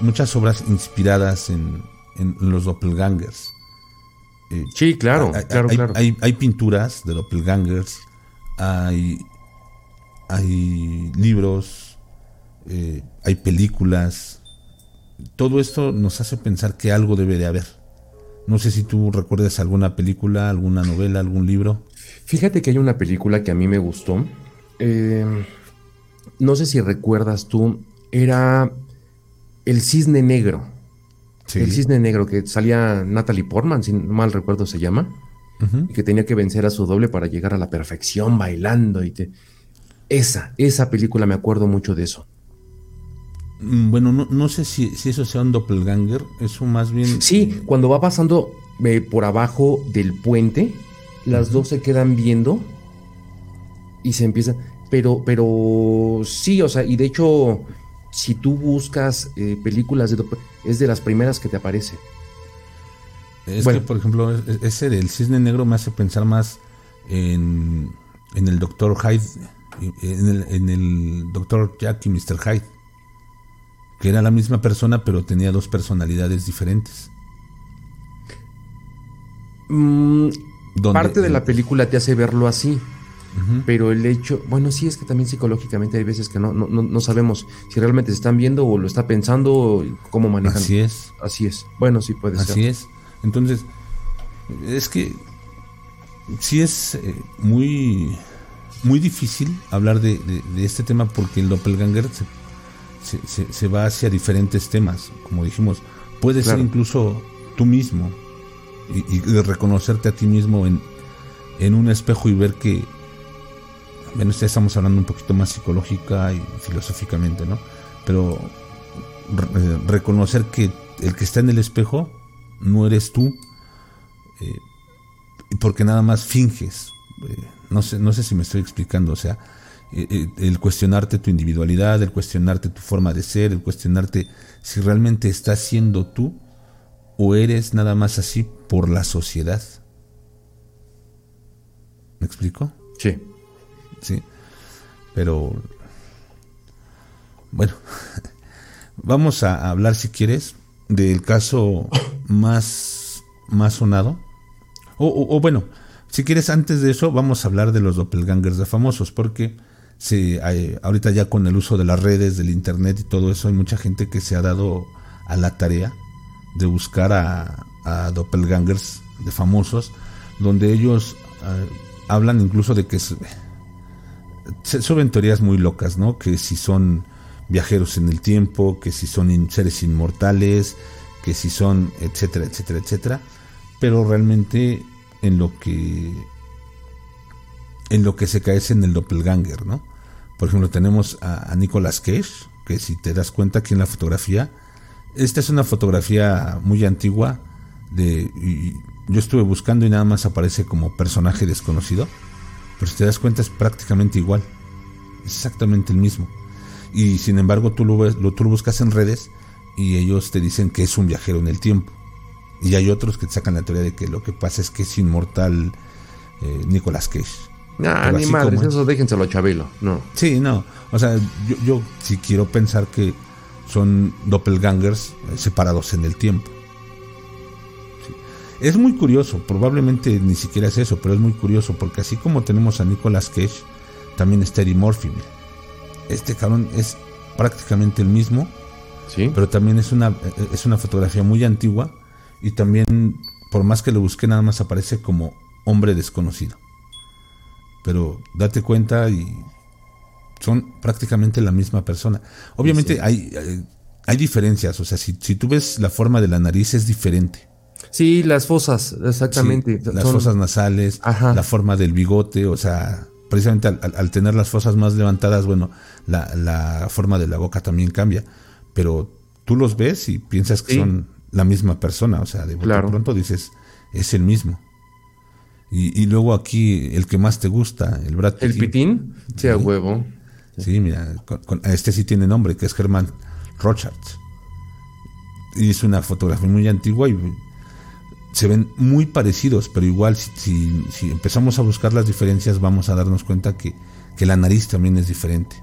muchas obras inspiradas en, en los doppelgangers. Eh, sí, claro, hay, claro, hay, claro. Hay, pinturas de doppelgangers, hay, hay libros, eh, hay películas. Todo esto nos hace pensar que algo debe de haber. No sé si tú recuerdas alguna película, alguna novela, algún libro. Fíjate que hay una película que a mí me gustó. Eh, no sé si recuerdas tú, era El Cisne Negro. El cisne negro que salía Natalie Portman, si no mal recuerdo se llama, y que tenía que vencer a su doble para llegar a la perfección bailando y te... Esa, esa película me acuerdo mucho de eso. Mm, bueno, no, sé si, eso sea un doppelganger, eso más bien... Sí, cuando va pasando eh, por abajo del puente, las dos se quedan viendo y se empiezan... Pero, pero sí, o sea, y de hecho si tú buscas eh, películas de es de las primeras que te aparece. Es que, por ejemplo, e, e, ese del cisne negro me hace pensar más en, en el Doctor Hyde, en el, en el Doctor Jack y Mr. Hyde, que era la misma persona pero tenía dos personalidades diferentes. Mm, parte de la película te hace verlo así. Pero el hecho, bueno, sí es que también psicológicamente hay veces que no, no, no, sabemos si realmente se están viendo o lo está pensando o cómo manejan. Así es. Así es. Bueno, sí puede ser. Así es. Entonces, es que sí es eh, muy, muy difícil hablar de, este tema porque el doppelganger se, se, va hacia diferentes temas. Como dijimos, puede ser incluso tú mismo y, reconocerte a ti mismo en, en un espejo y ver que bueno, ya estamos hablando un poquito más psicológica y filosóficamente, ¿no? Pero eh, reconocer que el que está en el espejo no eres tú, eh, porque nada más finges. Eh, no, sé, no sé si me estoy explicando, o sea, eh, el cuestionarte tu individualidad, el cuestionarte tu forma de ser, el cuestionarte si realmente estás siendo tú o eres nada más así por la sociedad. ¿Me explico? Sí. Sí. Pero bueno, vamos a hablar si quieres del caso más, más sonado. O, bueno, si quieres antes de eso vamos a hablar de los doppelgangers de famosos, porque si ahorita ya con el uso de las redes, del internet y todo eso, hay mucha gente que se ha dado a la tarea de buscar a, a doppelgangers de famosos, donde ellos eh, hablan incluso de que se, suben teorías muy locas, ¿no? Que si son viajeros en el tiempo, que si son seres inmortales, que si son, etcétera, etcétera, etcétera. Pero realmente en lo que en lo que se cae es en el doppelganger, ¿no? Por ejemplo, tenemos a, Nicolas Cage, que si te das cuenta aquí en la fotografía, esta es una fotografía muy antigua de yo estuve buscando y nada más aparece como personaje desconocido, pero si te das cuenta es prácticamente igual, exactamente el mismo y sin embargo tú lo, ves, lo, tú lo buscas en redes y ellos te dicen que es un viajero en el tiempo. Y hay otros que te sacan la teoría de que lo que pasa es que es inmortal eh, Nicolas Cage. Ah, ni madres, eso déjenselo a Chabelo, no. Sí, no. O sea, yo, yo sí quiero pensar que son doppelgangers eh, separados en el tiempo. Es muy curioso, probablemente ni siquiera es eso, pero es muy curioso porque así como tenemos a Nicolas Cage, también está Eddie Murphy este cabrón es prácticamente el mismo, ¿Sí? pero también es una, es una fotografía muy antigua y también, por más que lo busque, nada más aparece como hombre desconocido. Pero date cuenta y son prácticamente la misma persona. Obviamente hay, hay, diferencias, o sea, si, si, tú ves la forma de la nariz es diferente. Sí, las fosas, exactamente. las fosas nasales, la forma del bigote, o sea, precisamente al, tener las fosas más levantadas, bueno, la, forma de la boca también cambia. Pero tú los ves y piensas que son la misma persona, o sea, de pronto dices, es el mismo. Y, luego aquí, el que más te gusta, el Brad ¿El Pitín? Sí, a huevo. Sí, mira, este sí tiene nombre, que es Germán Rochards. Y es una fotografía muy antigua y se ven muy parecidos, pero igual si, si, empezamos a buscar las diferencias vamos a darnos cuenta que, la nariz también es diferente.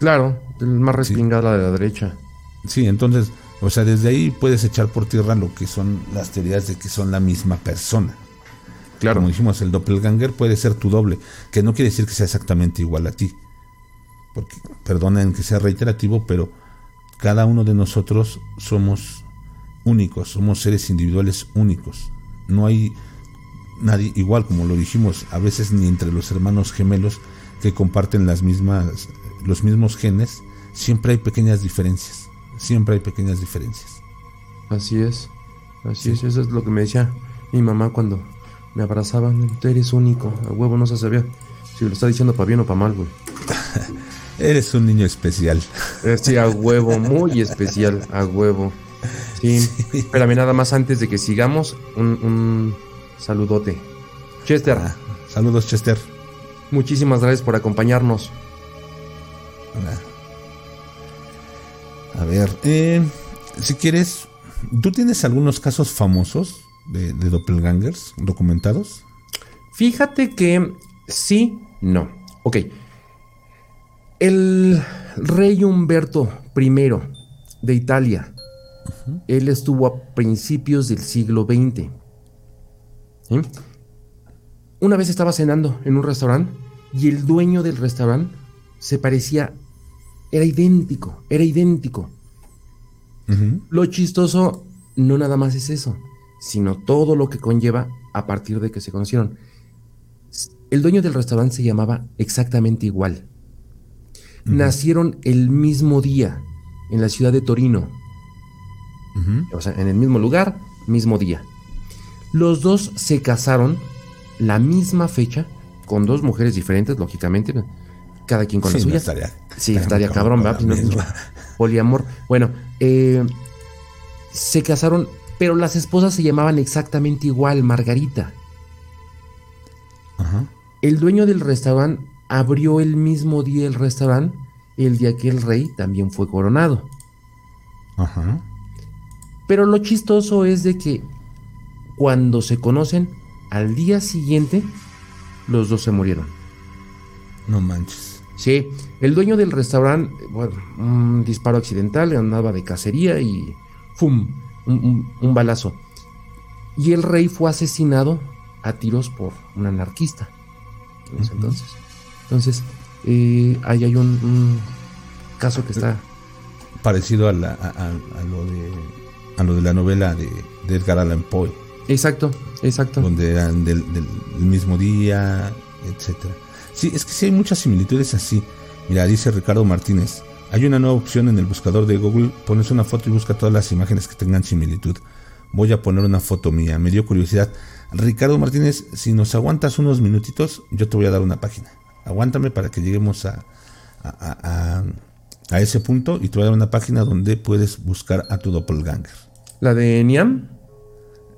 Claro, el más respingada de la derecha. Sí, entonces, o sea, desde ahí puedes echar por tierra lo que son las teorías de que son la misma persona. Claro. Como dijimos, el doppelganger puede ser tu doble, que no quiere decir que sea exactamente igual a ti. Porque, perdonen que sea reiterativo, pero cada uno de nosotros somos únicos, somos seres individuales únicos. No hay nadie igual, como lo dijimos, a veces ni entre los hermanos gemelos que comparten las mismas, los mismos genes, siempre hay pequeñas diferencias. Siempre hay pequeñas diferencias. Así es, así es, eso es lo que me decía mi mamá cuando me abrazaban. Tú eres único, a huevo no se sabía si lo está diciendo para bien o para mal, güey. eres un niño especial. Eh, sí, a huevo, muy especial, a huevo. Sí, pero a mí nada más antes de que sigamos, un, saludote. Chester. Ah, saludos, Chester. Muchísimas gracias por acompañarnos. A ver, eh, si quieres, ¿tú tienes algunos casos famosos de, de doppelgangers documentados? Fíjate que sí, no. Ok. El rey Humberto I de Italia él estuvo a principios del siglo XX. Una vez estaba cenando en un restaurante y el dueño del restaurante se parecía, era idéntico, era idéntico. Lo chistoso no nada más es eso, sino todo lo que conlleva a partir de que se conocieron. El dueño del restaurante se llamaba exactamente igual. Nacieron el mismo día en la ciudad de Torino o sea, en el mismo lugar, mismo día. Los dos se casaron la misma fecha con dos mujeres diferentes, lógicamente, cada quien con la suya. sí, estaría cabrón, ¿verdad? Pues poliamor. Bueno, eh, se casaron, pero las esposas se llamaban exactamente igual, Margarita. Ajá. El dueño del restaurante abrió el mismo día el restaurante, el día que el rey también fue coronado. Ajá. Pero lo chistoso es de que cuando se conocen, al día siguiente, los dos se murieron. No manches. Sí, el dueño del restaurante, bueno, un disparo accidental, andaba de cacería y ¡fum! Un, un- un balazo. Y el rey fue asesinado a tiros por un anarquista en ese entonces. Entonces, eh, ahí hay un, un caso que está. Parecido a, la- a, a- a lo de a lo de la novela de, de Edgar Allan Poe, Exacto, exacto. donde eran del, del- mismo día, etcétera. Sí, es que sí hay muchas similitudes así. Mira, dice Ricardo Martínez, hay una nueva opción en el buscador de Google, pones una foto y busca todas las imágenes que tengan similitud. Voy a poner una foto mía, me dio curiosidad. Ricardo Martínez, si nos aguantas unos minutitos, yo te voy a dar una página. Aguántame para que lleguemos a, a, a- a- a ese punto y te voy a dar una página donde puedes buscar a tu doppelganger. ¿La de Niam?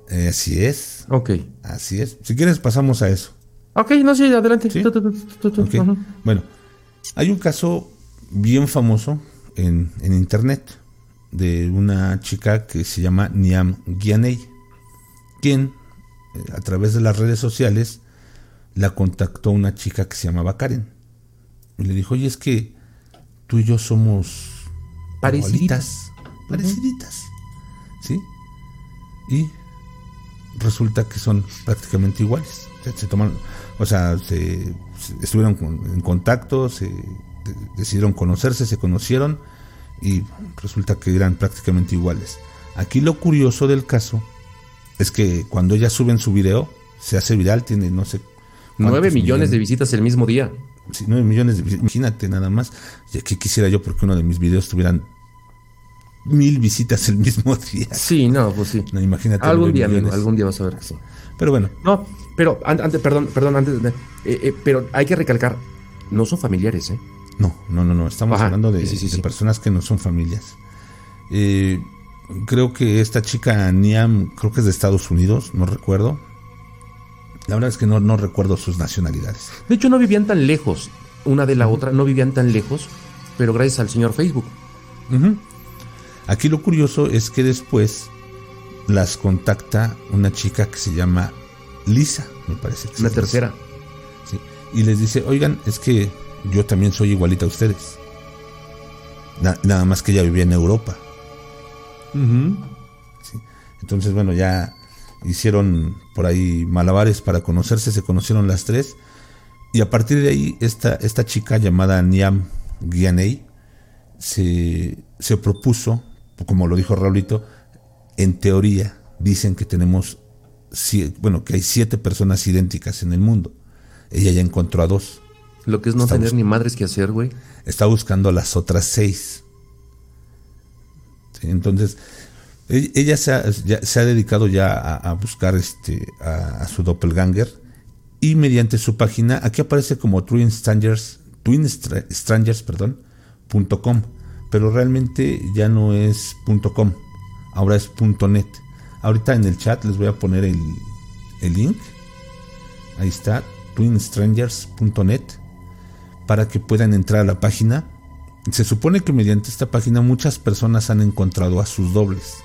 Eh, así es, Ok. así es. Si quieres pasamos a eso. Ok, no, sí, adelante. Bueno, hay un caso bien famoso en, en internet de una chica que se llama Niam Gianey, quien eh, a través de las redes sociales la contactó una chica que se llamaba Karen y le dijo, oye, es que tú y yo somos igualitas, pareciditas, ¿sí? Y resulta que son prácticamente iguales. Se, se toman, o sea, se, se- estuvieron con- en contacto, se de- decidieron conocerse, se conocieron y resulta que eran prácticamente iguales. Aquí lo curioso del caso es que cuando ellas suben su video, se hace viral, tiene no sé Nueve cuántos millones de visitas el mismo día. Sí, 9 millones de vis- imagínate nada más. Y aquí quisiera yo porque uno de mis videos tuvieran mil visitas el mismo día. Sí, no, pues sí. No, imagínate. Algún 9 día, amigo, algún día vas a ver sí. Pero bueno, No, pero an- antes, perdón, perdón, antes, eh, eh, pero hay que recalcar, no son familiares, ¿eh? no, no, no, no. Estamos Ajá, hablando de, sí, sí, sí, de sí. personas que no son familias. Eh, creo que esta chica Niam, creo que es de Estados Unidos, no recuerdo. La verdad es que no, no recuerdo sus nacionalidades. De hecho, no vivían tan lejos, una de la otra, no vivían tan lejos, pero gracias al señor Facebook. Aquí lo curioso es que después las contacta una chica que se llama Lisa, me parece. que es Lisa. tercera. Sí. Y les dice, oigan, es que yo también soy igualita a ustedes. Na- nada más que ella vivía en Europa. ¿sí? Entonces, bueno, ya hicieron por ahí malabares para conocerse, se conocieron las tres. Y a partir de ahí, esta, esta chica llamada Niam Gianey se, se propuso, como lo dijo Raulito, en teoría dicen que tenemos, bueno, que hay siete personas idénticas en el mundo. Ella ya encontró a dos. Lo que es no tener ni madres que hacer, güey. Está buscando a las otras seis. Entonces, ella se ha, dedicado ya a, buscar este, a, su doppelganger y mediante su página, aquí aparece como Twin Strangers, Twin Stra- Strangers, perdón, punto com, pero realmente ya no es punto .com, ahora es punto .net. Ahorita en el chat les voy a poner el, el link. Ahí está, twinstrangers.net para que puedan entrar a la página. Se supone que mediante esta página muchas personas han encontrado a sus dobles.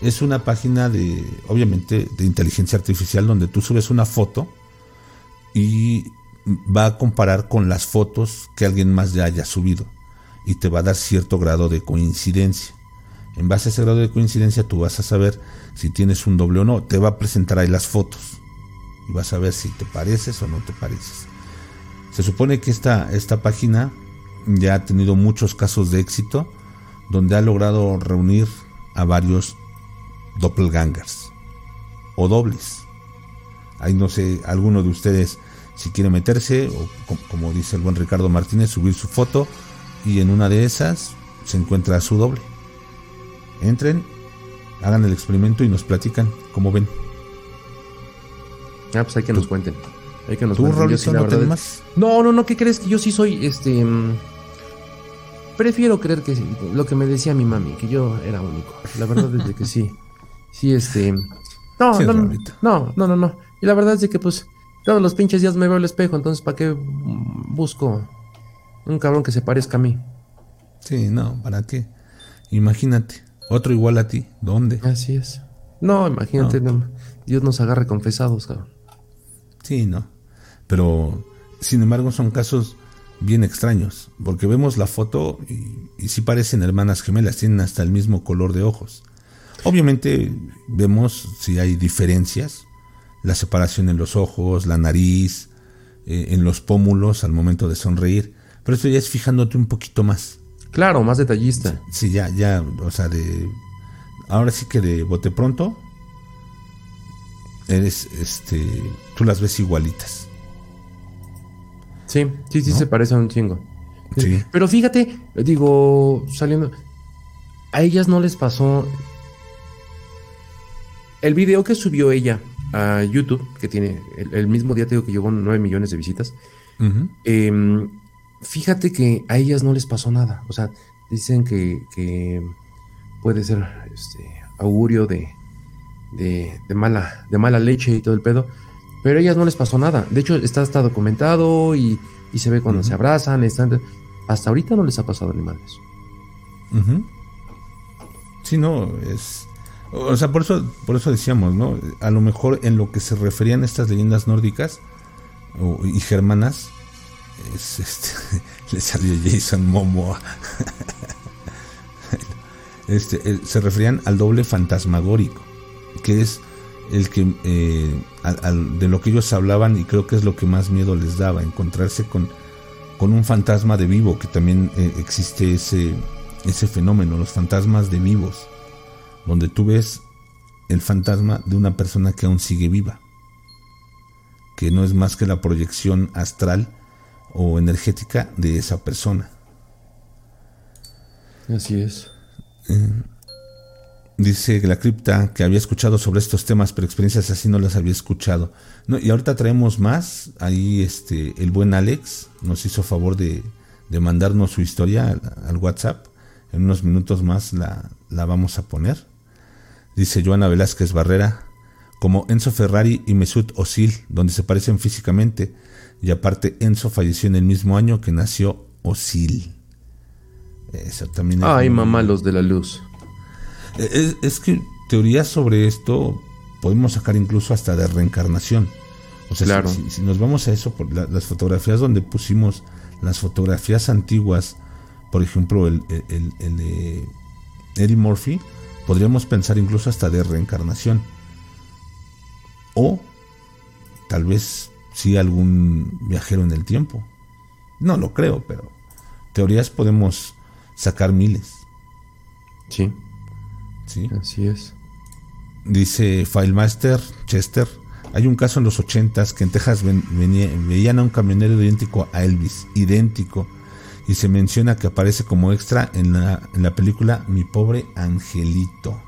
Es una página de, obviamente, de inteligencia artificial donde tú subes una foto y va a comparar con las fotos que alguien más ya haya subido y te va a dar cierto grado de coincidencia. En base a ese grado de coincidencia tú vas a saber si tienes un doble o no. Te va a presentar ahí las fotos y vas a ver si te pareces o no te pareces. Se supone que esta, esta página ya ha tenido muchos casos de éxito donde ha logrado reunir a varios doppelgangers o dobles. Ahí no sé, alguno de ustedes si quiere meterse o co- como dice el buen Ricardo Martínez, subir su foto y en una de esas se encuentra su doble. Entren, hagan el experimento y nos platican cómo ven. Ah, pues hay que nos cuenten. Hay que nos ¿Tú, cuenten. Yo Raulito, sí, la no verdad es-? No, no, no, ¿qué crees? Que yo sí soy, este... mm, prefiero creer que lo que me decía mi mami, que yo era único. La verdad es que sí. Sí, este. No, no, no, no, no, no, Y la verdad es de que, pues, todos los pinches días me veo el espejo, entonces, ¿para qué busco un cabrón que se parezca a mí? Sí, no, ¿para qué? Imagínate, otro igual a ti, ¿dónde? Así es. No, imagínate, Dios nos agarre confesados, cabrón. Sí, no. Pero, sin embargo, son casos bien extraños, porque vemos la foto y, y sí parecen hermanas gemelas, tienen hasta el mismo color de ojos. Obviamente vemos si hay diferencias, la separación en los ojos, la nariz, eh, en los pómulos al momento de sonreír, pero esto ya es fijándote un poquito más. Claro, más detallista. Sí, ya, ya, o sea, de. Ahora sí que de bote pronto. Eres, este. Tú las ves igualitas. Sí, sí, sí, se parecen un chingo. Sí. Pero fíjate, digo, saliendo. A ellas no les pasó. El video que subió ella a YouTube, que tiene el, mismo día, te digo que llegó 9 millones de visitas. eh, fíjate que a ellas no les pasó nada. O sea, dicen que, puede ser este, augurio de, de, mala, de mala leche y todo el pedo. Pero a ellas no les pasó nada. De hecho, está hasta documentado y, se ve cuando se abrazan. Están, hasta ahorita no les ha pasado ni madres. Sí, no, es. O sea, por eso, por eso decíamos, ¿no? A lo mejor en lo que se referían estas leyendas nórdicas y germanas, este, le salió Jason Momoa. este, se referían al doble fantasmagórico, que es el que eh, de lo que ellos hablaban y creo que es lo que más miedo les daba, encontrarse con, con un fantasma de vivo, que también eh, existe ese, ese fenómeno, los fantasmas de vivos, donde tú ves el fantasma de una persona que aún sigue viva, que no es más que la proyección astral o energética de esa persona. Así es. Eh, dice la cripta que había escuchado sobre estos temas, pero experiencias así no las había escuchado. No, y ahorita traemos más. Ahí este, el buen Alex nos hizo favor de, mandarnos su historia al, WhatsApp. En unos minutos más la, la vamos a poner. Dice Joana Velázquez Barrera, como Enzo Ferrari y Mesut Özil, donde se parecen físicamente y aparte, Enzo falleció en el mismo año que nació Osil. Eso también Ay, mamá, los de la luz. E, es, que teorías sobre esto podemos sacar incluso hasta de reencarnación. O sea, claro. si, nos vamos a eso, por las fotografías donde pusimos las fotografías antiguas, por ejemplo, el, el, el de Eddie Murphy, podríamos pensar incluso hasta de reencarnación. O tal vez si algún viajero en el tiempo. No lo creo, pero teorías podemos sacar miles. Sí. Sí. Así es. Dice Filemaster Chester. Hay un caso en los ochentas que en Texas veían a un camionero idéntico a Elvis, idéntico, y se menciona que aparece como extra en la, en la película Mi pobre angelito.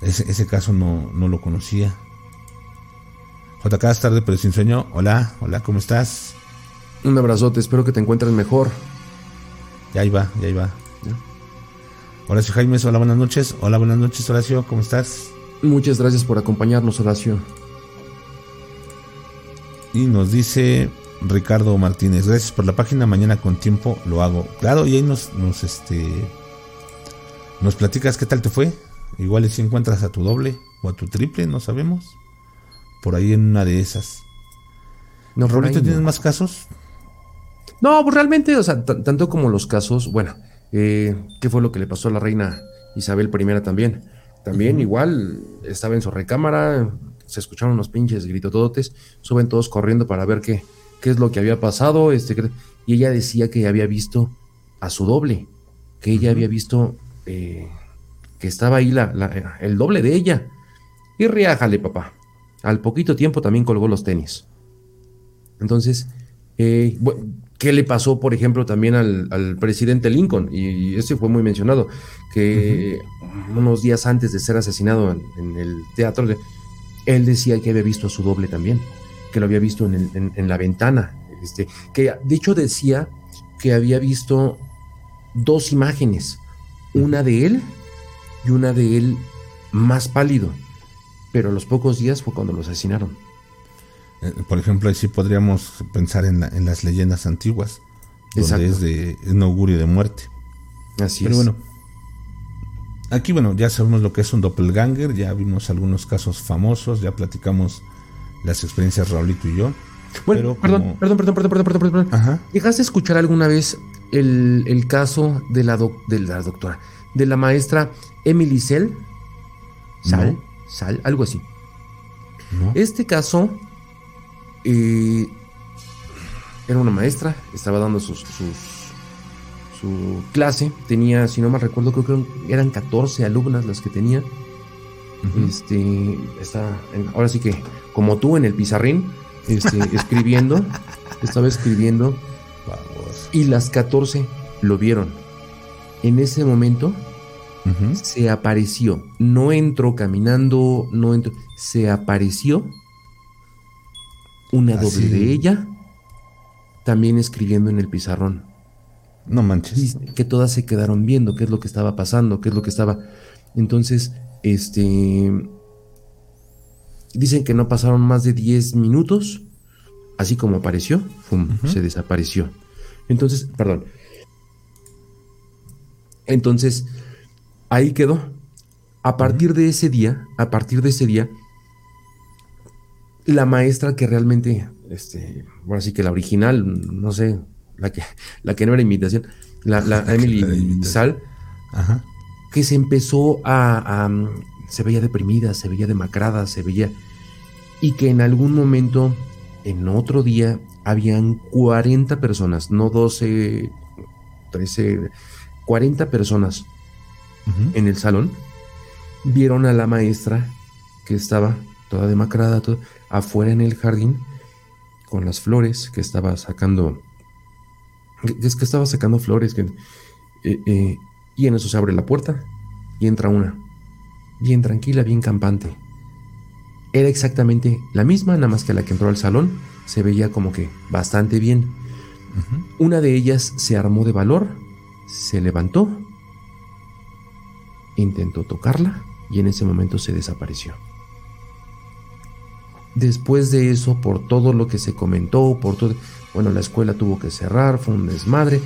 Ese, ese caso no, no lo conocía. JK es tarde pero sin sueño. Hola, hola, ¿cómo estás? Un abrazote, espero que te encuentres mejor. Ya ahí va, ya ahí va. Horacio Jaime, hola, buenas noches. Hola, buenas noches, Horacio, ¿cómo estás? Muchas gracias por acompañarnos, Horacio. Y nos dice Ricardo Martínez, gracias por la página, mañana con tiempo lo hago. Claro, y ahí nos, nos este nos platicas qué tal te fue. Igual si encuentras a tu doble o a tu triple, no sabemos por ahí en una de esas. No, ¿Roberto tienes más casos? No, pues realmente, o sea, tanto como los casos, bueno, eh, ¿qué fue lo que le pasó a la reina Isabel I también? También igual estaba en su recámara, se escucharon unos pinches gritototes, suben todos corriendo para ver qué, qué es lo que había pasado, este, y ella decía que había visto a su doble, que ella había visto eh, que estaba ahí la, el doble de ella. Y riájale, papá. Al poquito tiempo también colgó los tenis. Entonces, eh, ¿qué le pasó, por ejemplo, también al, presidente Lincoln? Y, ese fue muy mencionado, que unos días antes de ser asesinado en, el teatro, él decía que había visto a su doble también, que lo había visto en, la ventana, este, que de hecho decía que había visto dos imágenes, una de él y una de él más pálido, pero a los pocos días fue cuando lo asesinaron. Eh, por ejemplo, ahí sí podríamos pensar en, las leyendas antiguas, donde es de un augurio de muerte. Así pero es. bueno, aquí bueno, ya sabemos lo que es un doppelganger, ya vimos algunos casos famosos, ya platicamos las experiencias Raulito y yo. Bueno, perdón, perdón, perdón, perdón, perdón, perdón, perdón, Ajá. ¿Llegaste a escuchar alguna vez el, caso de la, de la doctora, de la maestra Emily Sell? Sal, Sal, algo así. Este caso eh, era una maestra, estaba dando sus, su clase, tenía, si no me recuerdo, creo que eran 14 alumnas las que tenía. Este, está, ahora sí que, como tú en el pizarrín, este, escribiendo, estaba escribiendo, y las 14 lo vieron. En ese momento se apareció, no entró caminando, no entró, se apareció una doble de ella, también escribiendo en el pizarrón. No manches. que todas se quedaron viendo qué es lo que estaba pasando, qué es lo que estaba. Entonces, este. Dicen que no pasaron más de 10 minutos. Así como apareció, se desapareció. Entonces, perdón. Entonces, ahí quedó. A partir de ese día, a partir de ese día, la maestra que realmente, este, bueno, así que la original, no sé, la que, la que no era imitación, la, Emily Sal, que se empezó a, se veía deprimida, se veía demacrada, se veía, y que en algún momento, en otro día, habían 40 personas, no 12, 13, 40 personas en el salón, vieron a la maestra que estaba toda demacrada, afuera en el jardín, con las flores que estaba sacando es que estaba sacando flores. Que, eh, eh, y en eso se abre la puerta y entra una. Bien tranquila, bien campante. Era exactamente la misma, nada más que la que entró al salón se veía como que bastante bien. Una de ellas se armó de valor, se levantó, intentó tocarla y en ese momento se desapareció. Después de eso, por todo lo que se comentó, por todo, bueno, la escuela tuvo que cerrar, fue un desmadre,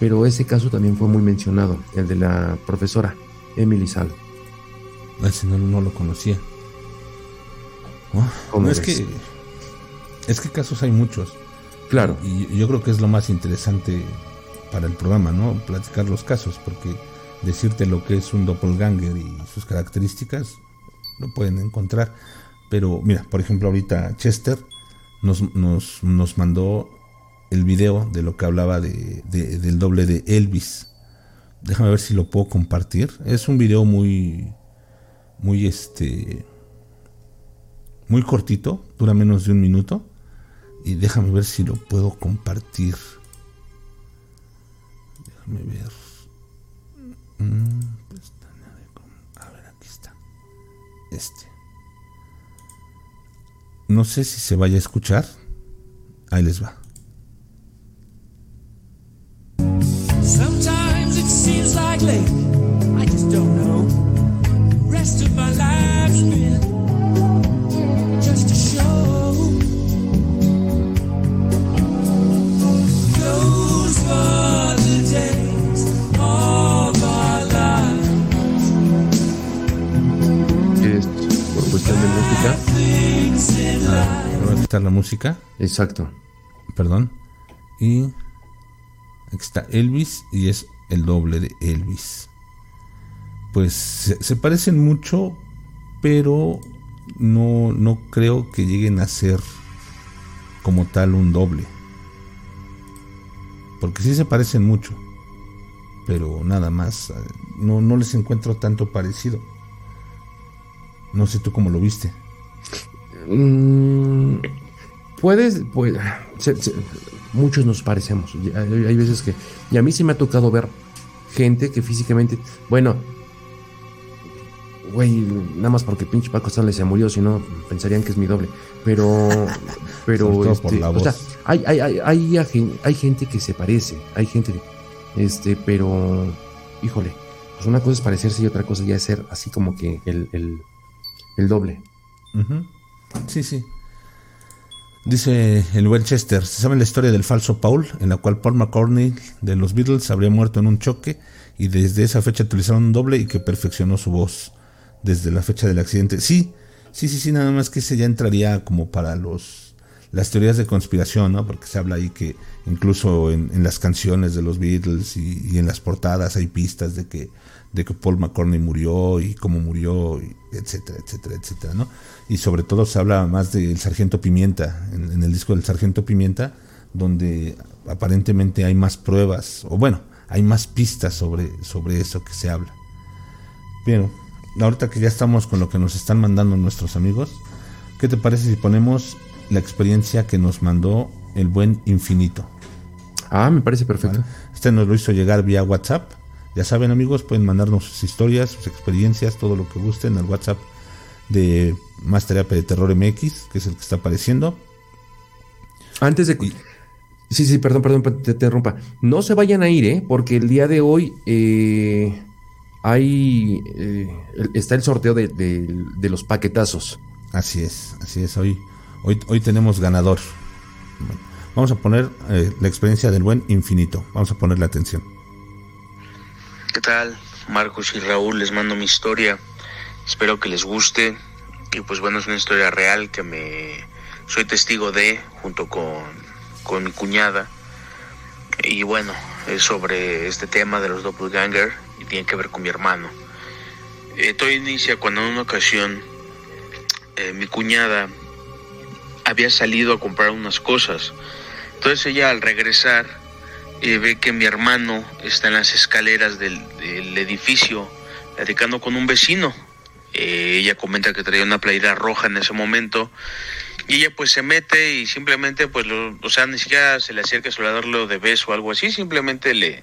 pero ese caso también fue muy mencionado, el de la profesora Emily Sal. Ese no, no lo conocía. no, es que es que casos hay muchos. Claro. Y yo creo que es lo más interesante para el programa, ¿no? Platicar los casos, porque decirte lo que es un doppelganger y sus características lo pueden encontrar. Pero mira, por ejemplo, ahorita Chester nos, nos, nos mandó el video de lo que hablaba de, del doble de Elvis. Déjame ver si lo puedo compartir. Es un video muy, muy este, muy cortito, dura menos de un minuto. Y déjame ver si lo puedo compartir. Déjame ver. Mm, a ver, aquí está. Este. No sé si se vaya a escuchar. Ahí les va. I just don't know. The rest of my life's been just a show. Those were the days of our lives. Es por cuestión de música. Ah, voy a quitar la música. Exacto. Perdón. Y Aquí está Elvis y es el doble de Elvis. Pues se, parecen mucho, pero no, no creo que lleguen a ser como tal un doble. Porque sí se parecen mucho, pero nada más. Eh, no, no les encuentro tanto parecido. No sé tú cómo lo viste. Mm, puedes, pues, muchos nos parecemos. Hay, veces que, y a mí sí me ha tocado ver gente que físicamente, bueno, güey, nada más porque pinche Paco Stanley se murió, si no pensarían que es mi doble. Pero, pero, este, o sea, hay, hay, hay, hay, gente que se parece, hay gente Este, pero, híjole, pues una cosa es parecerse y otra cosa ya es ser así como que el, el, doble. Sí, sí. Dice el Winchester, se sabe la historia del falso Paul, en la cual Paul McCartney de los Beatles habría muerto en un choque y desde esa fecha utilizaron un doble y que perfeccionó su voz desde la fecha del accidente. Sí, sí, sí, sí, nada más que ese ya entraría como para los las teorías de conspiración, ¿no? Porque se habla ahí que incluso en, las canciones de los Beatles y, en las portadas hay pistas de que, de que Paul McCartney murió y cómo murió, etcétera, etcétera, etcétera, ¿no? Y sobre todo se habla más del Sargento Pimienta, en, el disco del Sargento Pimienta, donde aparentemente hay más pruebas, o bueno, hay más pistas sobre, sobre eso que se habla. Pero, ahorita que ya estamos con lo que nos están mandando nuestros amigos, ¿qué te parece si ponemos la experiencia que nos mandó el buen infinito. Ah, me parece perfecto. Este nos lo hizo llegar vía WhatsApp. Ya saben amigos, pueden mandarnos sus historias, sus experiencias, todo lo que gusten al WhatsApp de Más Terapia de Terror MX, que es el que está apareciendo. Antes de... sí, sí, perdón, perdón, te interrumpa. No se vayan a ir, ¿eh? Porque el día de hoy eh, hay... Eh, está el sorteo de, de los paquetazos. Así es, así es. Hoy Hoy, hoy tenemos ganador. vamos a poner eh, la experiencia del buen infinito. Vamos a ponerle atención. ¿Qué tal? Marcos y Raúl, les mando mi historia. Espero que les guste. Y pues bueno, es una historia real que me soy testigo de junto con, con mi cuñada. Y bueno, es sobre este tema de los doppelganger y tiene que ver con mi hermano. Eh, todo inicia cuando en una ocasión eh, mi cuñada había salido a comprar unas cosas. Entonces ella al regresar eh, ve que mi hermano está en las escaleras del, edificio platicando con un vecino. Eh, ella comenta que traía una playera roja en ese momento y ella pues se mete y simplemente pues lo, o sea ni siquiera se le acerca a darle de beso o algo así simplemente le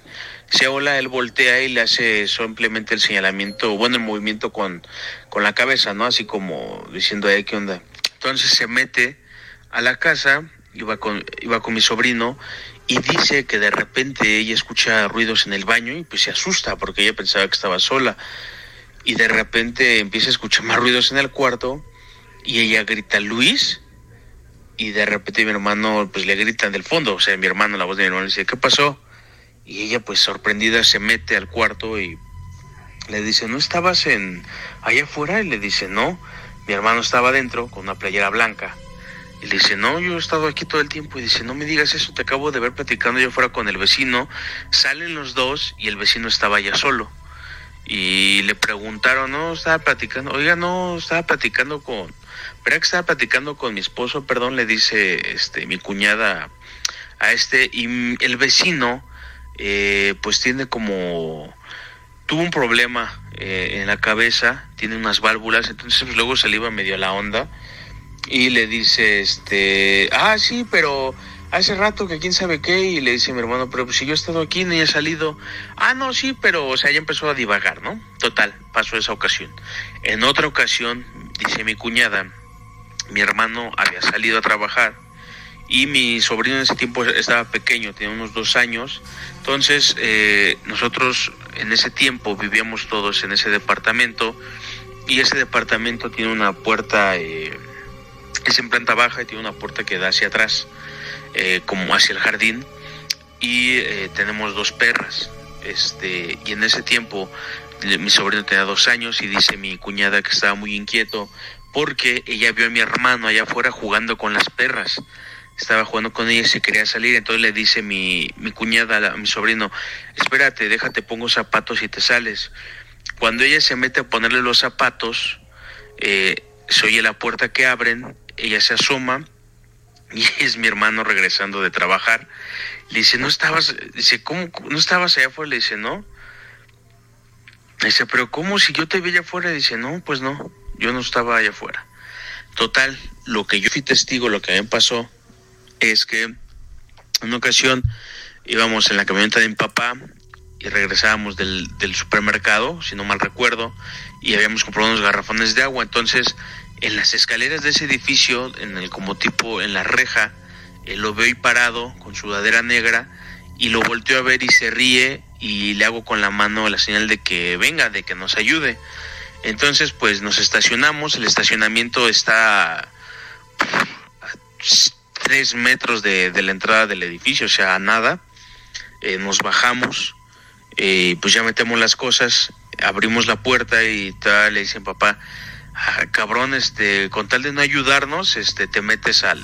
se hola él voltea y le hace simplemente el señalamiento bueno el movimiento con, con la cabeza no así como diciendo eh qué onda entonces se mete a la casa, iba con, iba con mi sobrino y dice que de repente ella escucha ruidos en el baño y pues se asusta porque ella pensaba que estaba sola. Y de repente empieza a escuchar más ruidos en el cuarto y ella grita Luis y de repente mi hermano pues le grita del fondo, o sea, mi hermano, la voz de mi hermano le dice, ¿qué pasó? Y ella pues sorprendida se mete al cuarto y le dice, ¿no estabas en allá afuera? Y le dice, no, mi hermano estaba adentro con una playera blanca y le dice, no, yo he estado aquí todo el tiempo. Y dice, no me digas eso, te acabo de ver platicando yo fuera con el vecino. Salen los dos y el vecino estaba ya solo. Y le preguntaron, no, estaba platicando, oiga, no, estaba platicando con, ¿verdad que estaba platicando con mi esposo? Perdón, le dice este, mi cuñada a este. Y el vecino, eh, pues tiene como, tuvo un problema eh, en la cabeza, tiene unas válvulas, entonces pues, luego se le iba medio a la onda y le dice, este, ah, sí, pero hace rato que quién sabe qué, y le dice mi hermano, pero pues si yo he estado aquí ni he salido, ah, no, sí, pero, o sea, ya empezó a divagar, ¿no? Total, pasó esa ocasión. En otra ocasión, dice mi cuñada, mi hermano había salido a trabajar y mi sobrino en ese tiempo estaba pequeño, tenía unos dos años, entonces eh, nosotros en ese tiempo vivíamos todos en ese departamento y ese departamento tiene una puerta... Eh, es en planta baja y tiene una puerta que da hacia atrás, eh, como hacia el jardín. Y eh, tenemos dos perras. Este, y en ese tiempo mi sobrino tenía dos años y dice mi cuñada que estaba muy inquieto porque ella vio a mi hermano allá afuera jugando con las perras. Estaba jugando con ella y se quería salir. Entonces le dice mi, mi cuñada a mi sobrino, espérate, déjate, pongo zapatos y te sales. Cuando ella se mete a ponerle los zapatos, eh, se oye la puerta que abren ella se asoma y es mi hermano regresando de trabajar. Le dice, ¿no estabas? Dice, ¿cómo? ¿No estabas allá afuera? Le dice, no. Dice, pero ¿cómo si yo te vi allá afuera? Dice, no, pues no, yo no estaba allá afuera. Total, lo que yo fui testigo, lo que a mí me pasó, es que en una ocasión íbamos en la camioneta de mi papá y regresábamos del, del supermercado, si no mal recuerdo, y habíamos comprado unos garrafones de agua. Entonces en las escaleras de ese edificio, en el como tipo en la reja, lo veo ahí parado con sudadera negra y lo volteo a ver y se ríe y le hago con la mano la señal de que venga, de que nos ayude. Entonces pues nos estacionamos, el estacionamiento está a tres metros de, la entrada del edificio, o sea, nada. Eh, nos bajamos, eh, pues ya metemos las cosas, abrimos la puerta y tal, le dicen papá, ah, cabrón, este, con tal de no ayudarnos, este, te metes al,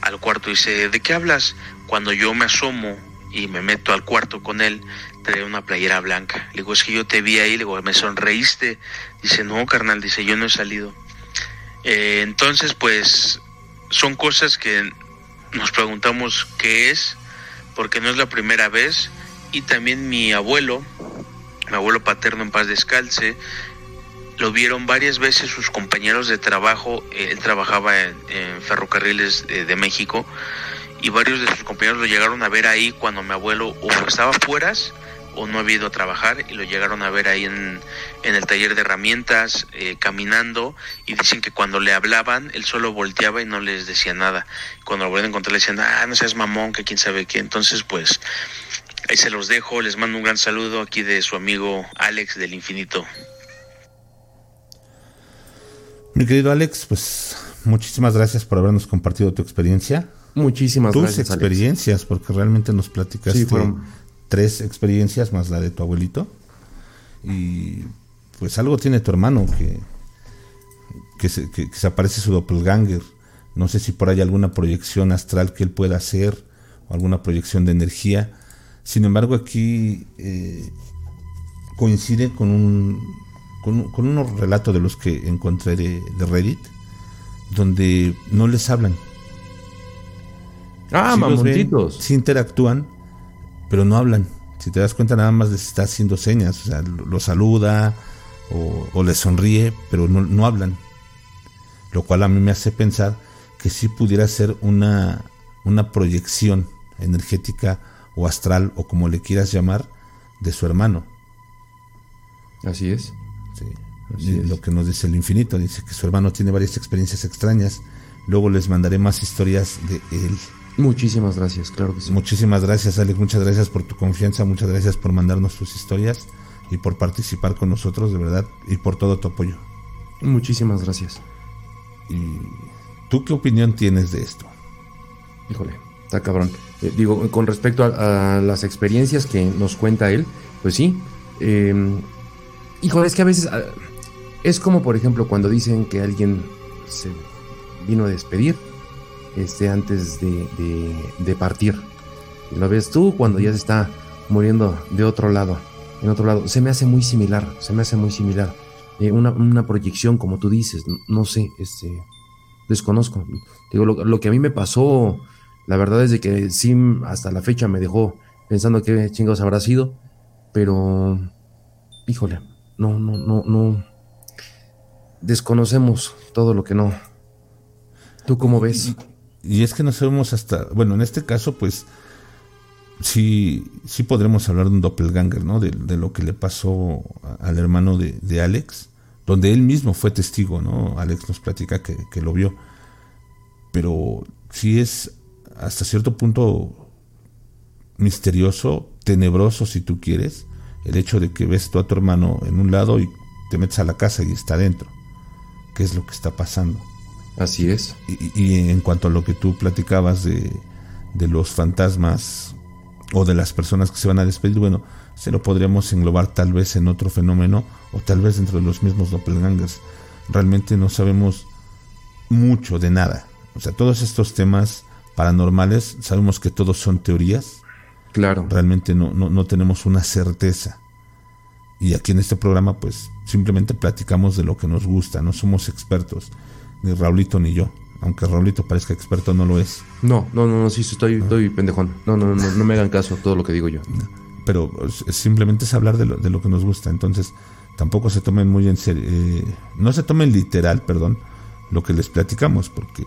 al cuarto y dice, ¿de qué hablas? Cuando yo me asomo y me meto al cuarto con él, trae una playera blanca. Le digo, es que yo te vi ahí, le digo, me sonreíste. Dice, no, carnal, dice, yo no he salido. Eh, entonces, pues, son cosas que nos preguntamos qué es, porque no es la primera vez. Y también mi abuelo, mi abuelo paterno en paz descalce, lo vieron varias veces sus compañeros de trabajo, él trabajaba en, ferrocarriles de, México, y varios de sus compañeros lo llegaron a ver ahí cuando mi abuelo o estaba fuera o no había ido a trabajar y lo llegaron a ver ahí en, el taller de herramientas, eh, caminando, y dicen que cuando le hablaban, él solo volteaba y no les decía nada. Cuando lo volvieron a encontrar le decían, ah, no seas mamón, que quién sabe qué. Entonces, pues, ahí se los dejo, les mando un gran saludo aquí de su amigo Alex del Infinito. Mi querido Alex, pues muchísimas gracias por habernos compartido tu experiencia. Muchísimas Tus gracias. Tus experiencias, porque realmente nos platicaste tres experiencias más la de tu abuelito. Y pues algo tiene tu hermano que, que, se, que, se aparece su doppelganger. No sé si por ahí alguna proyección astral que él pueda hacer o alguna proyección de energía. Sin embargo, aquí eh, coincide con un con, unos relatos de los que encontré de, Reddit, donde no les hablan. Ah, mamontitos. Sí interactúan, pero no hablan. Si te das cuenta, nada más les está haciendo señas. O sea, lo, saluda o, o les sonríe, pero no, no hablan. Lo cual a mí me hace pensar que sí pudiera ser una, una proyección energética o astral o como le quieras llamar de su hermano. Así es lo que nos dice el infinito, dice que su hermano tiene varias experiencias extrañas. Luego les mandaré más historias de él. Muchísimas gracias, claro que sí. Muchísimas gracias, Alex. Muchas gracias por tu confianza, muchas gracias por mandarnos tus historias y por participar con nosotros, de verdad, y por todo tu apoyo. Muchísimas gracias. ¿Y tú qué opinión tienes de esto? Híjole, está cabrón. Eh, digo, con respecto a, las experiencias que nos cuenta él, pues sí. Eh, híjole, es que a veces ah, es como, por ejemplo, cuando dicen que alguien se vino a despedir este, antes de, partir. Y lo ves tú cuando ya se está muriendo de otro lado, en otro lado. Se me hace muy similar, se me hace muy similar. Eh, una, proyección, como tú dices, no, sé, este, desconozco. Digo, lo, que a mí me pasó, la verdad es de que sí, hasta la fecha me dejó pensando qué chingados habrá sido, pero, híjole, no, no, no, no, desconocemos todo lo que no. ¿Tú cómo ves? Y, es que no sabemos hasta, bueno, en este caso, pues, sí, sí podremos hablar de un doppelganger, ¿no? De, lo que le pasó al hermano de, Alex, donde él mismo fue testigo, ¿no? Alex nos platica que, lo vio. Pero sí es hasta cierto punto misterioso, tenebroso si tú quieres, el hecho de que ves tú a tu hermano en un lado y te metes a la casa y está dentro qué es lo que está pasando. Así es. Y, en cuanto a lo que tú platicabas de, los fantasmas o de las personas que se van a despedir, bueno, se lo podríamos englobar tal vez en otro fenómeno o tal vez dentro de los mismos doppelgangers. Realmente no sabemos mucho de nada. O sea, todos estos temas paranormales, sabemos que todos son teorías. Claro. Realmente no, no, no tenemos una certeza. Y aquí en este programa, pues simplemente platicamos de lo que nos gusta, no somos expertos, ni Raulito ni yo. Aunque Raulito parezca experto, no lo es. No, no, no, no sí, estoy, estoy pendejón. No, no, no, no me hagan caso a todo lo que digo yo. Pero simplemente es hablar de lo, de lo que nos gusta. Entonces, tampoco se tomen muy en serio. Eh, no se tomen literal, perdón, lo que les platicamos, porque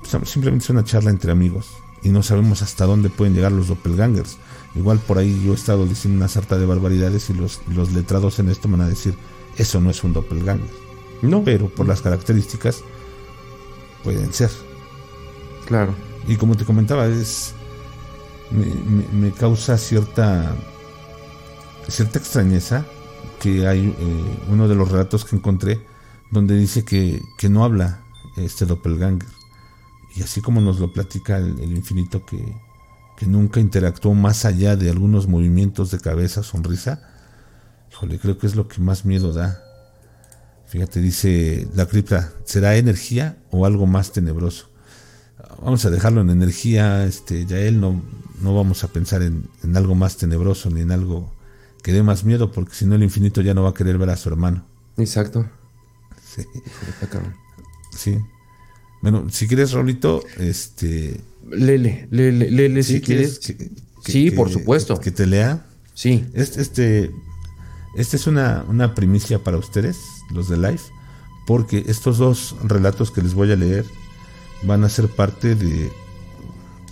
pues, simplemente es una charla entre amigos y no sabemos hasta dónde pueden llegar los doppelgangers. Igual por ahí yo he estado diciendo una sarta de barbaridades y los, los letrados en esto me van a decir, eso no es un doppelganger. No. Pero por las características pueden ser. Claro. Y como te comentaba, es me, causa cierta cierta extrañeza que hay eh, uno de los relatos que encontré donde dice que, no habla este doppelganger y así como nos lo platica el, infinito que, que, nunca interactuó más allá de algunos movimientos de cabeza, sonrisa, híjole, creo que es lo que más miedo da. Fíjate, dice la cripta, ¿será energía o algo más tenebroso? Vamos a dejarlo en energía, este, ya él no, no vamos a pensar en, algo más tenebroso ni en algo que dé más miedo, porque si no el infinito ya no va a querer ver a su hermano. Exacto. Sí. Sí. Bueno, si quieres, Raulito, este. Lele, lele, lele, si quieres. sí, por supuesto. Que te lea. Sí. Este, este, este es una, una primicia para ustedes, los de Life, porque estos dos relatos que les voy a leer van a ser parte de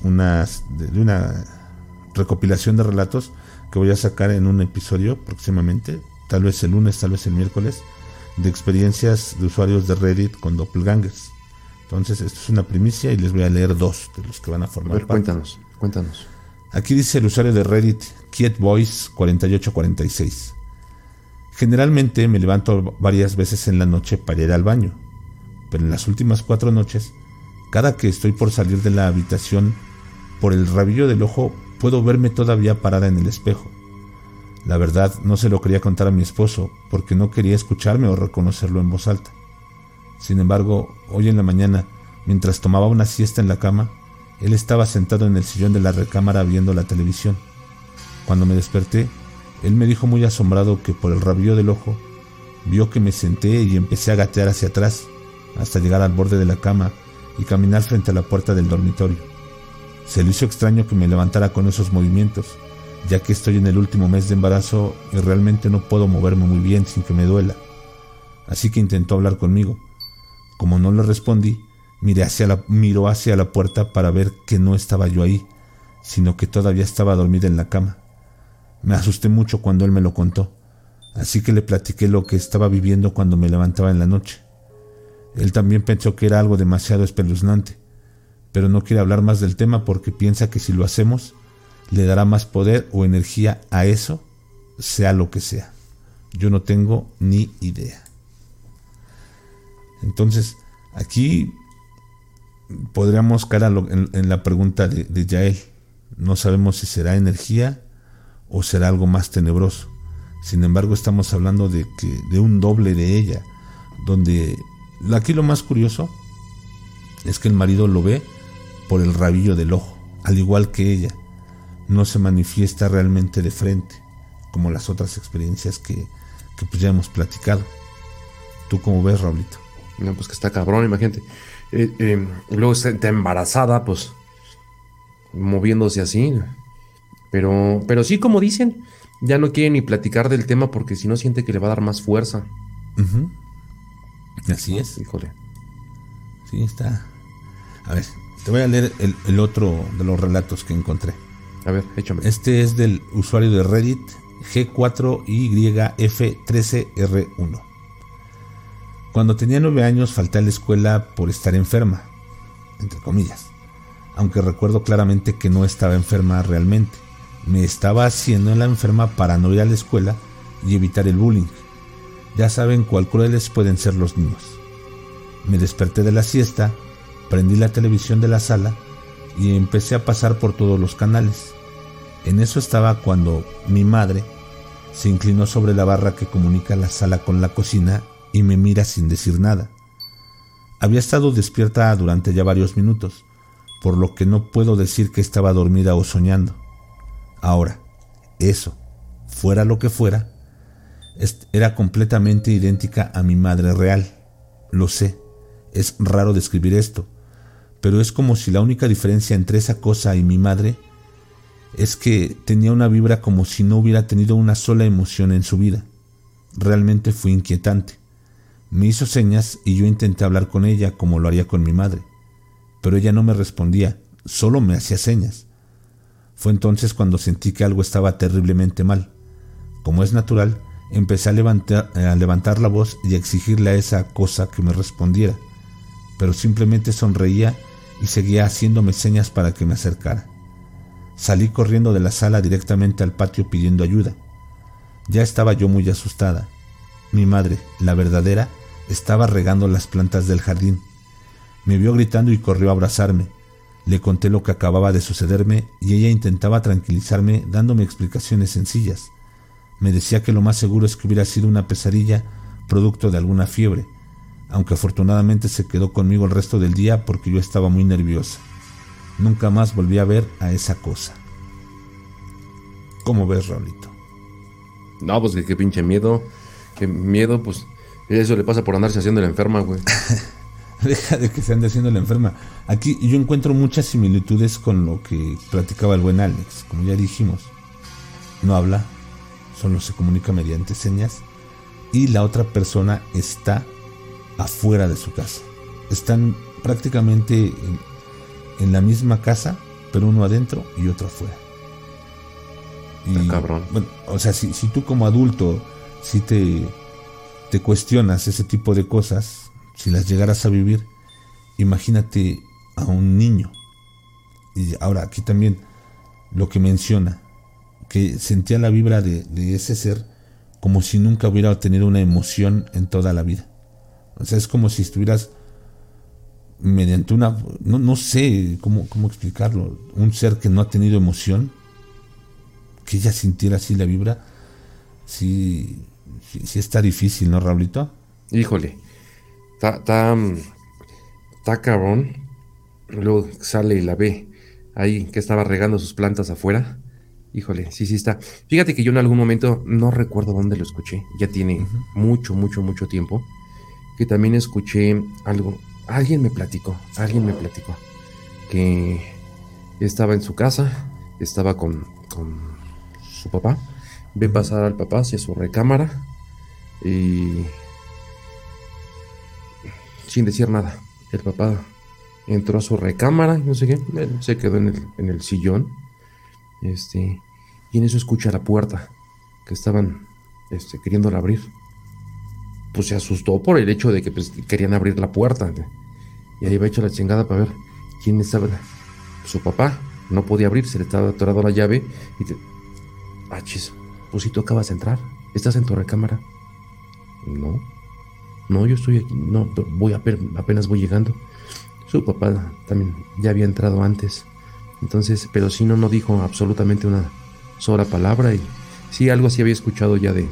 una, de una recopilación de relatos que voy a sacar en un episodio próximamente, tal vez el lunes, tal vez el miércoles, de experiencias de usuarios de Reddit con doppelgangers. Entonces, esto es una primicia y les voy a leer dos de los que van a formar a ver, Cuéntanos, cuéntanos. Aquí dice el usuario de Reddit, KietVoice4846. Generalmente me levanto varias veces en la noche para ir al baño, pero en las últimas cuatro noches, cada que estoy por salir de la habitación, por el rabillo del ojo puedo verme todavía parada en el espejo. La verdad no se lo quería contar a mi esposo porque no quería escucharme o reconocerlo en voz alta. Sin embargo, hoy en la mañana, mientras tomaba una siesta en la cama, él estaba sentado en el sillón de la recámara viendo la televisión. Cuando me desperté, él me dijo muy asombrado que por el rabillo del ojo vio que me senté y empecé a gatear hacia atrás hasta llegar al borde de la cama y caminar frente a la puerta del dormitorio. Se le hizo extraño que me levantara con esos movimientos, ya que estoy en el último mes de embarazo y realmente no puedo moverme muy bien sin que me duela. Así que intentó hablar conmigo. Como no le respondí, miré hacia la, miró hacia la puerta para ver que no estaba yo ahí, sino que todavía estaba dormida en la cama. Me asusté mucho cuando él me lo contó, así que le platiqué lo que estaba viviendo cuando me levantaba en la noche. Él también pensó que era algo demasiado espeluznante, pero no quiere hablar más del tema porque piensa que si lo hacemos, le dará más poder o energía a eso, sea lo que sea. Yo no tengo ni idea. Entonces, aquí podríamos caer en, la pregunta de, de Yael. No sabemos si será energía o será algo más tenebroso. Sin embargo, estamos hablando de, que, de un doble de ella, donde aquí lo más curioso es que el marido lo ve por el rabillo del ojo, al igual que ella. No se manifiesta realmente de frente, como las otras experiencias que, pues ya hemos platicado. ¿Tú cómo ves, Raulito? No, pues que está cabrón, imagínate. Eh, eh, luego está embarazada, pues moviéndose así. Pero, pero sí, como dicen, ya no quiere ni platicar del tema porque si no siente que le va a dar más fuerza. Así es. Híjole. Sí, está. A ver, te voy a leer el, otro de los relatos que encontré. A ver, échame. Este es del usuario de Reddit G4YF13R1. Cuando tenía nueve años falté a la escuela por estar enferma, entre comillas, aunque recuerdo claramente que no estaba enferma realmente me estaba haciendo en la enferma para no ir a la escuela y evitar el bullying. Ya saben cuál crueles pueden ser los niños. Me desperté de la siesta, prendí la televisión de la sala y empecé a pasar por todos los canales. En eso estaba cuando mi madre se inclinó sobre la barra que comunica la sala con la cocina y me mira sin decir nada. Había estado despierta durante ya varios minutos, por lo que no puedo decir que estaba dormida o soñando. Ahora, eso, fuera lo que fuera, era completamente idéntica a mi madre real. Lo sé, es raro describir esto, pero es como si la única diferencia entre esa cosa y mi madre es que tenía una vibra como si no hubiera tenido una sola emoción en su vida. Realmente fue inquietante. Me hizo señas y yo intenté hablar con ella como lo haría con mi madre, pero ella no me respondía, solo me hacía señas. Fue entonces cuando sentí que algo estaba terriblemente mal. Como es natural, empecé a levantar, la voz y a exigirle a esa cosa que me respondiera, pero simplemente sonreía y seguía haciéndome señas para que me acercara. Salí corriendo de la sala directamente al patio pidiendo ayuda. Ya estaba yo muy asustada. Mi madre, la verdadera, estaba regando las plantas del jardín. Me vio gritando y corrió a abrazarme. Le conté lo que acababa de sucederme y ella intentaba tranquilizarme dándome explicaciones sencillas. Me decía que lo más seguro es que hubiera sido una pesadilla producto de alguna fiebre, aunque afortunadamente se quedó conmigo el resto del día porque yo estaba muy nerviosa. Nunca más volví a ver a esa cosa. ¿Cómo ves, Raulito? No, pues que qué pinche miedo. Qué miedo, pues. Eso le pasa por andarse haciendo la enferma, güey. Deja de que se ande haciendo la enferma. Aquí yo encuentro muchas similitudes con lo que platicaba el buen Alex, como ya dijimos. No habla, solo se comunica mediante señas y la otra persona está afuera de su casa. Están prácticamente en, en la misma casa, pero uno adentro y otro afuera. Y, cabrón. Bueno, o sea, si, si tú como adulto, si te, te cuestionas ese tipo de cosas, si las llegaras a vivir, imagínate a un niño. Y ahora aquí también lo que menciona, que sentía la vibra de, ese ser como si nunca hubiera tenido una emoción en toda la vida. O sea, es como si estuvieras mediante una, no, no sé cómo, cómo explicarlo, un ser que no ha tenido emoción, que ella sintiera así la vibra, sí, sí, está difícil, ¿no, Raulito? Híjole, está, está, está cabrón. Luego sale y la ve ahí que estaba regando sus plantas afuera. Híjole, sí, sí está. Fíjate que yo en algún momento no recuerdo dónde lo escuché. Ya tiene mucho, mucho, mucho tiempo. Que también escuché algo alguien me platicó, alguien me platicó que estaba en su casa, estaba con, su papá, ve pasar al papá hacia su recámara y sin decir nada, el papá entró a su recámara, no sé qué, se quedó en el, en el sillón, este, y en eso escucha la puerta que estaban este, queriéndola abrir pues se asustó por el hecho de que pues, querían abrir la puerta. Y ahí va hecho la chingada para ver quién estaba. Su papá no podía abrir, se le estaba atorado la llave. Y te. Ah, chis, pues si tú acabas de entrar, estás en tu recámara. No, no, yo estoy aquí, no, voy a, apenas voy llegando. Su papá también ya había entrado antes. Entonces, pero si no, no dijo absolutamente una sola palabra. Y sí, algo así había escuchado ya de,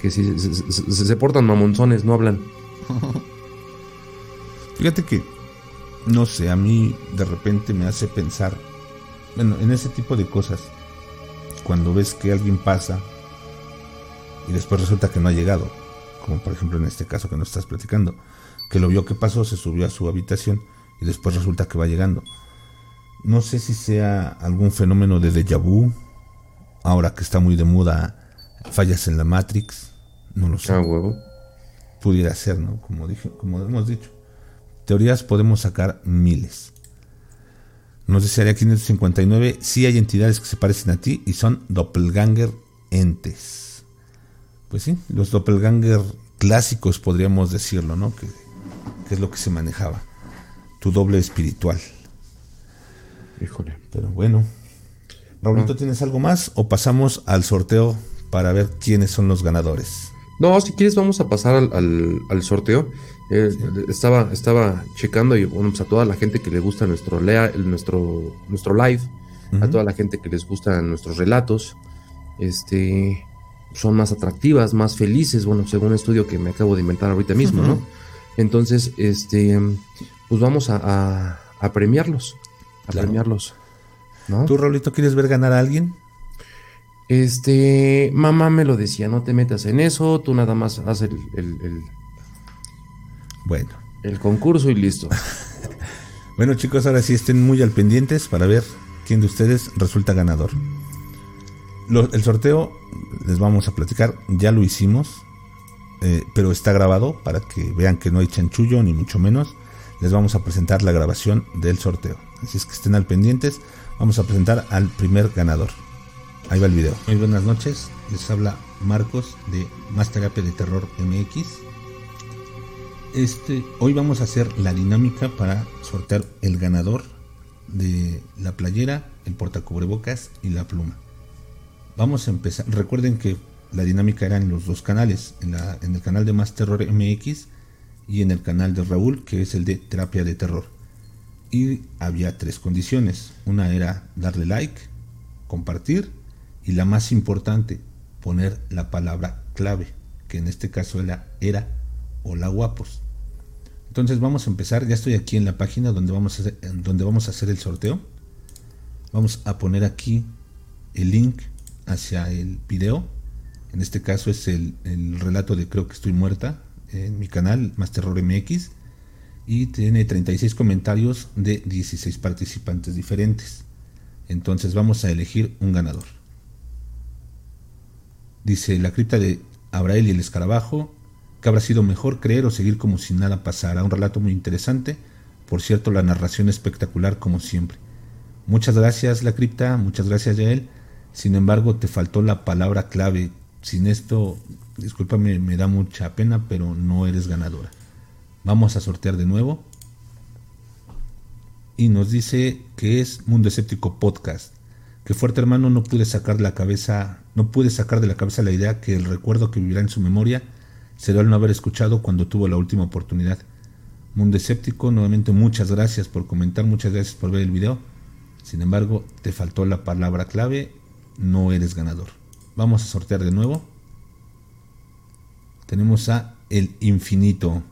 que si se, portan mamonzones, no hablan. Fíjate que, no sé, a mí de repente me hace pensar, bueno, en ese tipo de cosas, cuando ves que alguien pasa y después resulta que no ha llegado, como por ejemplo en este caso que nos estás platicando, que lo vio que pasó, se subió a su habitación y después resulta que va llegando. No sé si sea algún fenómeno de déjà vu, ahora que está muy de moda fallas en la Matrix, no lo sé. Ah, huevo. Pudiera ser, ¿no? Como dije, como hemos dicho. Teorías podemos sacar miles. Nos desearía 559, sí hay entidades que se parecen a ti y son doppelganger entes. Pues sí, los doppelganger clásicos podríamos decirlo, ¿no? Que, es lo que se manejaba. Tu doble espiritual. Híjole. Pero bueno. Raulito, ah. ¿tienes algo más? ¿O pasamos al sorteo para ver quiénes son los ganadores. No, si quieres vamos a pasar al, sorteo. Eh, estaba, estaba checando y bueno, pues a toda la gente que le gusta nuestro, lea, nuestro, nuestro live, a toda la gente que les gustan nuestros relatos, este, son más atractivas, más felices, bueno, según un estudio que me acabo de inventar ahorita mismo, ¿no? Entonces, este, pues vamos a, premiarlos, a premiarlos. ¿no? ¿Tú, Raulito, quieres ver ganar a alguien? Este, mamá me lo decía, no te metas en eso, tú nada más haz el, el, bueno. El concurso y listo. bueno chicos, ahora sí estén muy al pendientes para ver quién de ustedes resulta ganador. el sorteo, les vamos a platicar, ya lo hicimos, eh, pero está grabado para que vean que no hay chanchullo ni mucho menos. Les vamos a presentar la grabación del sorteo. Así es que estén al pendientes. Vamos a presentar al primer ganador. Ahí va el video. Muy buenas noches. Les habla Marcos de Más de Terror MX. Este, hoy vamos a hacer la dinámica para sortear el ganador de la playera, el portacubrebocas y la pluma. Vamos a empezar. Recuerden que la dinámica era en los dos canales, en, el canal de Más Terror MX y en el canal de Raúl, que es el de Terapia de Terror. Y había tres condiciones. Una era darle like, compartir y la más importante, poner la palabra clave, que en este caso era, era hola guapos. Entonces vamos a empezar, ya estoy aquí en la página donde vamos a donde vamos a hacer el sorteo. Vamos a poner aquí el link hacia el video. En este caso es el, el relato de Creo que estoy muerta en mi canal Más Terror MX y tiene 36 comentarios de 16 participantes diferentes. Entonces vamos a elegir un ganador. Dice la cripta de Abrael y el escarabajo, que habrá sido mejor creer o seguir como si nada pasara. Un relato muy interesante. Por cierto, la narración espectacular como siempre. Muchas gracias la cripta, muchas gracias Yael. Sin embargo, te faltó la palabra clave. Sin esto, discúlpame, me da mucha pena, pero no eres ganadora. Vamos a sortear de nuevo. Y nos dice que es Mundo Escéptico Podcast. Que fuerte hermano no pude sacar la cabeza, no pude sacar de la cabeza la idea que el recuerdo que vivirá en su memoria será el no haber escuchado cuando tuvo la última oportunidad. Mundo Escéptico, nuevamente muchas gracias por comentar, muchas gracias por ver el video. Sin embargo, te faltó la palabra clave, no eres ganador. Vamos a sortear de nuevo. Tenemos a El Infinito.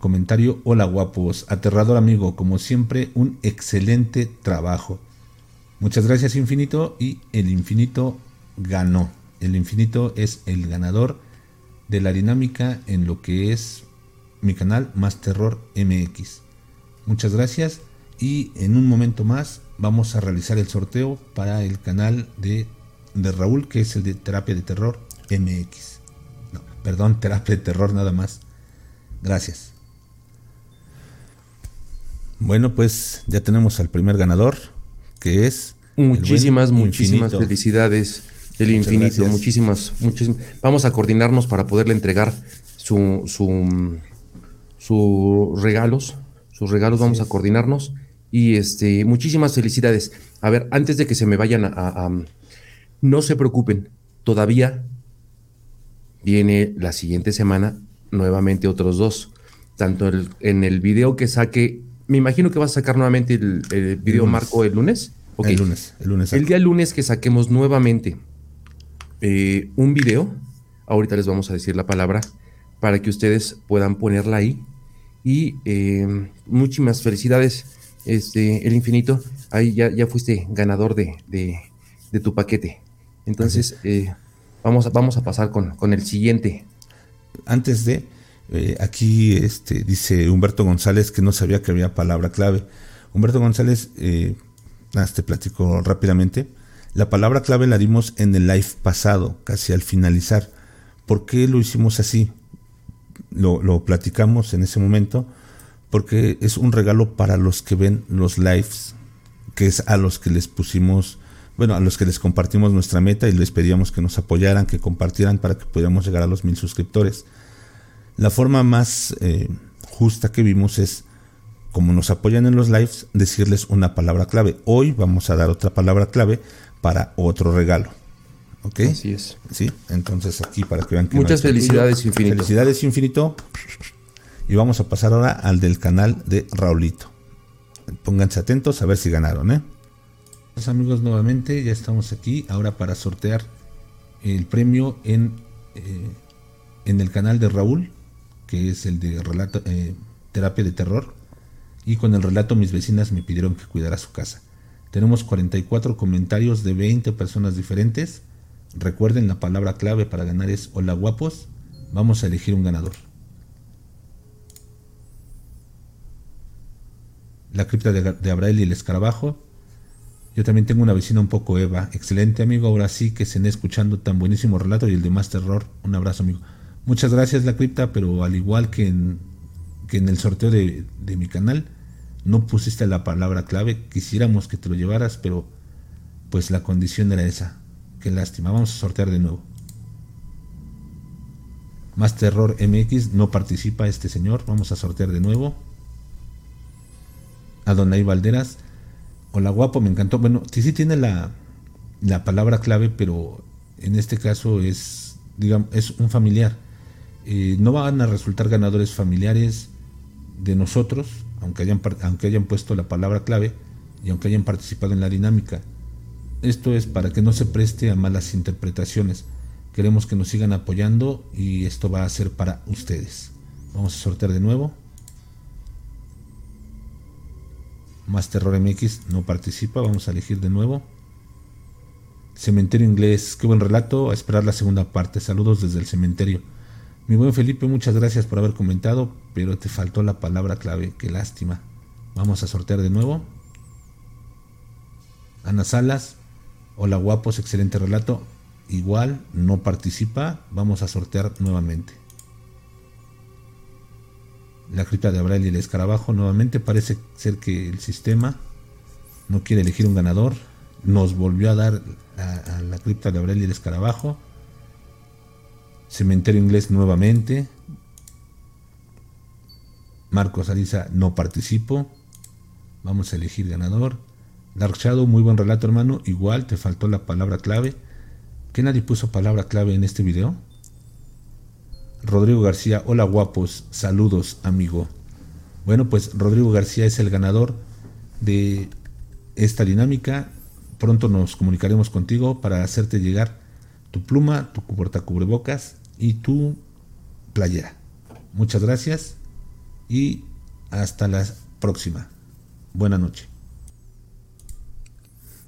Comentario, hola guapos, aterrador amigo, como siempre, un excelente trabajo. Muchas gracias Infinito y el Infinito ganó. El Infinito es el ganador de la dinámica en lo que es mi canal Más Terror MX. Muchas gracias y en un momento más vamos a realizar el sorteo para el canal de, de Raúl que es el de Terapia de Terror MX. No, perdón, Terapia de Terror nada más. Gracias. Bueno, pues ya tenemos al primer ganador, que es... Muchísimas, muchísimas felicidades del infinito. Muchísimas, muchísimas. Vamos a coordinarnos para poderle entregar su, su, sus regalos. Sus regalos, vamos a coordinarnos. Y este, muchísimas felicidades. A ver, antes de que se me vayan a no se preocupen, todavía viene la siguiente semana nuevamente otros dos. Tanto en el video que saque me imagino que vas a sacar nuevamente el, video marco el lunes. El lunes, el lunes. El día lunes que saquemos nuevamente eh, un video, ahorita les vamos a decir la palabra, para que ustedes puedan ponerla ahí. Y eh, muchísimas felicidades, este, el infinito. Ahí ya, ya fuiste ganador de, de, tu paquete. Entonces, eh, vamos, a, vamos a pasar con, con el siguiente. Antes de, eh, aquí este, dice Humberto González que no sabía que había palabra clave. Humberto González, eh, te platico rápidamente. La palabra clave la dimos en el live pasado, casi al finalizar. ¿Por qué lo hicimos así? Lo, lo platicamos en ese momento porque es un regalo para los que ven los lives, que es a los que les pusimos, bueno, a los que les compartimos nuestra meta y les pedíamos que nos apoyaran, que compartieran para que pudiéramos llegar a los mil suscriptores. La forma más eh, justa que vimos es, como nos apoyan en los lives, decirles una palabra clave. Hoy vamos a dar otra palabra clave para otro regalo. ¿Ok? Así es. Sí, entonces aquí para que vean que... Muchas felicidades, Infinito. Felicidades, Infinito. Y vamos a pasar ahora al del canal de Raulito. Pónganse atentos a ver si ganaron, ¿eh? Pues, amigos, nuevamente ya estamos aquí ahora para sortear el premio en, eh, en el canal de Raúl que es el de relato, eh, terapia de terror, y con el relato mis vecinas me pidieron que cuidara su casa. Tenemos 44 comentarios de 20 personas diferentes. Recuerden la palabra clave para ganar es hola guapos. Vamos a elegir un ganador. La cripta de, de Abrael y el escarabajo. Yo también tengo una vecina un poco Eva. Excelente amigo, ahora sí que se escuchando tan buenísimo relato y el de más terror. Un abrazo amigo. Muchas gracias la cripta, pero al igual que en, que en el sorteo de, de, mi canal, no pusiste la palabra clave. Quisiéramos que te lo llevaras, pero pues la condición era esa. Qué lástima. Vamos a sortear de nuevo. Más Terror MX no participa este señor. Vamos a sortear de nuevo. Adonai Valderas. Hola guapo, me encantó. Bueno, sí, sí tiene la, la palabra clave, pero en este caso es, digamos, es un familiar. Eh, no van a resultar ganadores familiares de nosotros, aunque hayan, aunque hayan puesto la palabra clave y aunque hayan participado en la dinámica. Esto es para que no se preste a malas interpretaciones. Queremos que nos sigan apoyando y esto va a ser para ustedes. Vamos a sortear de nuevo. Más Terror MX no participa, vamos a elegir de nuevo. Cementerio Inglés, qué buen relato, a esperar la segunda parte. Saludos desde el cementerio. Mi buen Felipe, muchas gracias por haber comentado, pero te faltó la palabra clave, qué lástima. Vamos a sortear de nuevo. Ana Salas, hola guapos, excelente relato. Igual no participa, vamos a sortear nuevamente. La cripta de Abraham y el escarabajo, nuevamente parece ser que el sistema no quiere elegir un ganador. Nos volvió a dar a, la cripta de Abraham y el escarabajo. Cementerio inglés nuevamente. Marcos Ariza, no participo. Vamos a elegir ganador. Dark Shadow, muy buen relato, hermano. Igual te faltó la palabra clave. ¿Que nadie puso palabra clave en este video? Rodrigo García, hola guapos, saludos amigo. Bueno, pues Rodrigo García es el ganador de esta dinámica. Pronto nos comunicaremos contigo para hacerte llegar tu pluma, tu cubrebocas y tu playera. Muchas gracias y hasta la próxima. Buena noche.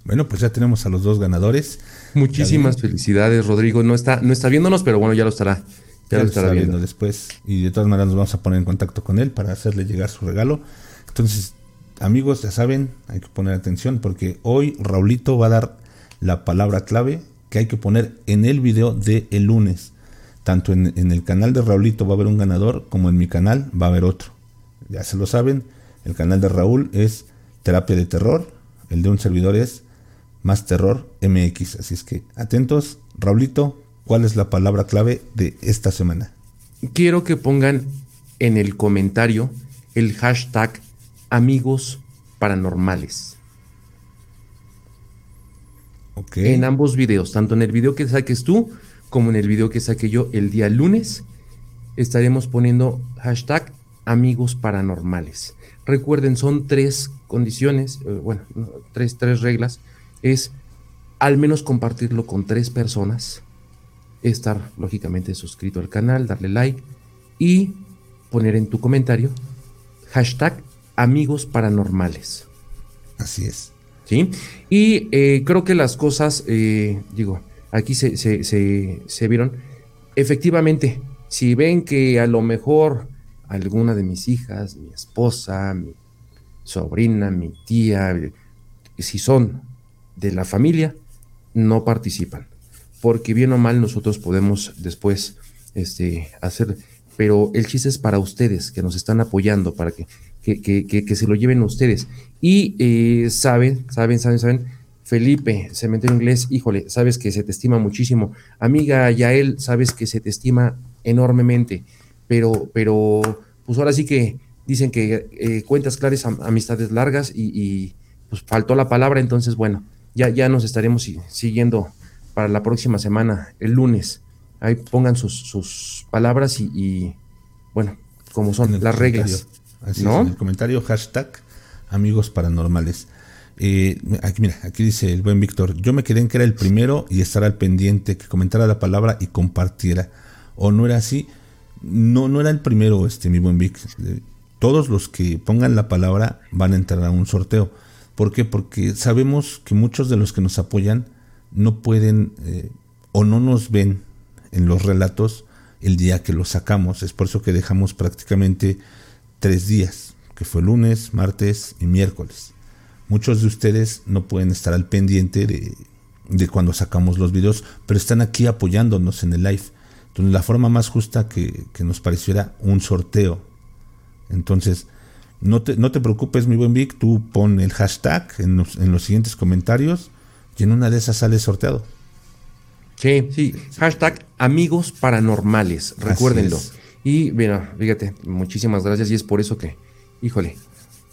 Bueno, pues ya tenemos a los dos ganadores. Muchísimas felicidades, Rodrigo. No está, no está viéndonos, pero bueno, ya lo estará. Ya, lo estará viendo. después. Y de todas maneras nos vamos a poner en contacto con él para hacerle llegar su regalo. Entonces, amigos, ya saben, hay que poner atención porque hoy Raulito va a dar la palabra clave que hay que poner en el video de el lunes. Tanto en, en el canal de Raulito va a haber un ganador como en mi canal va a haber otro. Ya se lo saben, el canal de Raúl es Terapia de Terror, el de un servidor es más terror MX. Así es que atentos, Raulito, ¿cuál es la palabra clave de esta semana? Quiero que pongan en el comentario el hashtag amigos paranormales. Okay. En ambos videos, tanto en el video que saques tú como en el video que saque yo el día lunes, estaremos poniendo hashtag amigos paranormales. Recuerden, son tres condiciones, eh, bueno, tres, tres reglas es al menos compartirlo con tres personas, estar lógicamente suscrito al canal, darle like y poner en tu comentario hashtag amigos paranormales. Así es. ¿Sí? Y eh, creo que las cosas, eh, digo, aquí se, se, vieron. Efectivamente, si ven que a lo mejor alguna de mis hijas, mi esposa, mi sobrina, mi tía, si son de la familia no participan, porque bien o mal nosotros podemos después este, hacer, pero el chiste es para ustedes que nos están apoyando, para que, que, se lo lleven ustedes. Y eh, saben, saben, saben, saben, Felipe, cementerio inglés, híjole, sabes que se te estima muchísimo. Amiga Yael, sabes que se te estima enormemente, pero, pero, pues ahora sí que dicen que eh, cuentas claras, amistades largas y, y, pues faltó la palabra, entonces bueno, ya, ya nos estaremos siguiendo para la próxima semana, el lunes. Ahí pongan sus, palabras y, bueno, como son las reglas. Así ¿no? en el comentario, hashtag amigos paranormales. Eh, aquí, mira, aquí dice el buen Víctor, yo me quedé en que era el primero y estar al pendiente, que comentara la palabra y compartiera. O no era así, no, no era el primero, este, mi buen Vic. Todos los que pongan la palabra van a entrar a un sorteo. ¿Por qué? Porque sabemos que muchos de los que nos apoyan no pueden eh, o no nos ven en los relatos el día que los sacamos. Es por eso que dejamos prácticamente tres días, que fue lunes, martes y miércoles. Muchos de ustedes no pueden estar al pendiente de, de cuando sacamos los videos, pero están aquí apoyándonos en el live. Entonces la forma más justa que, que nos pareciera un sorteo. Entonces, no te, no te preocupes, mi buen Vic, tú pon el hashtag en los, en los siguientes comentarios y en una de esas sale sorteado. Sí, sí, hashtag amigos paranormales, recuérdenlo. Y mira, fíjate, muchísimas gracias y es por eso que, híjole,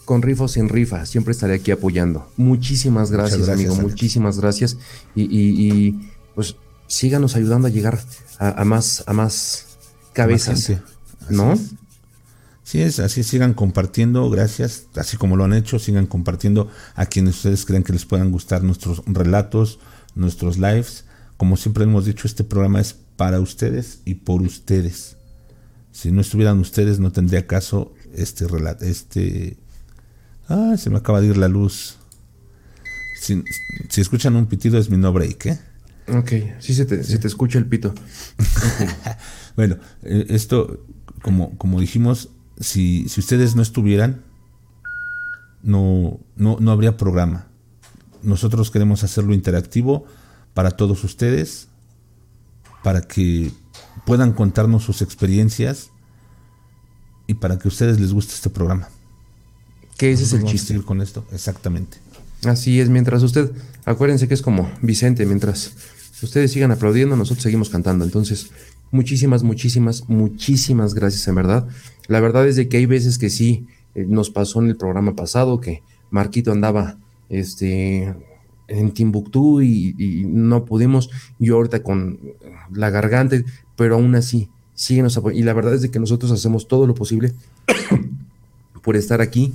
con rifa o sin rifa, siempre estaré aquí apoyando. Muchísimas gracias, amigo, muchísimas gracias. Y, pues síganos ayudando a llegar a, más, a más cabezas, ¿no? Sí, es así, sigan compartiendo, gracias, así como lo han hecho, sigan compartiendo a quienes ustedes creen que les puedan gustar nuestros relatos, nuestros lives. Como siempre hemos dicho, este programa es para ustedes y por ustedes. Si no estuvieran ustedes, no tendría caso este relato, este... Ah, se me acaba de ir la luz. Si, escuchan un pitido es mi no break, ¿eh? Ok, sí se te, te escucha el pito. bueno, eh, esto, como, como dijimos, si, si ustedes no estuvieran, no, no, no habría programa. Nosotros queremos hacerlo interactivo para todos ustedes, para que puedan contarnos sus experiencias y para que a ustedes les guste este programa. Que ese es el chiste. con esto, exactamente. Así es, mientras usted, acuérdense que es como Vicente, mientras ustedes sigan aplaudiendo, nosotros seguimos cantando. Entonces, muchísimas, muchísimas, muchísimas gracias, en verdad. La verdad es de que hay veces que sí, eh, nos pasó en el programa pasado que Marquito andaba este, en Timbuktu y, no pudimos, yo ahorita con la garganta, pero aún así, síguenos apoyando. Y la verdad es de que nosotros hacemos todo lo posible por estar aquí,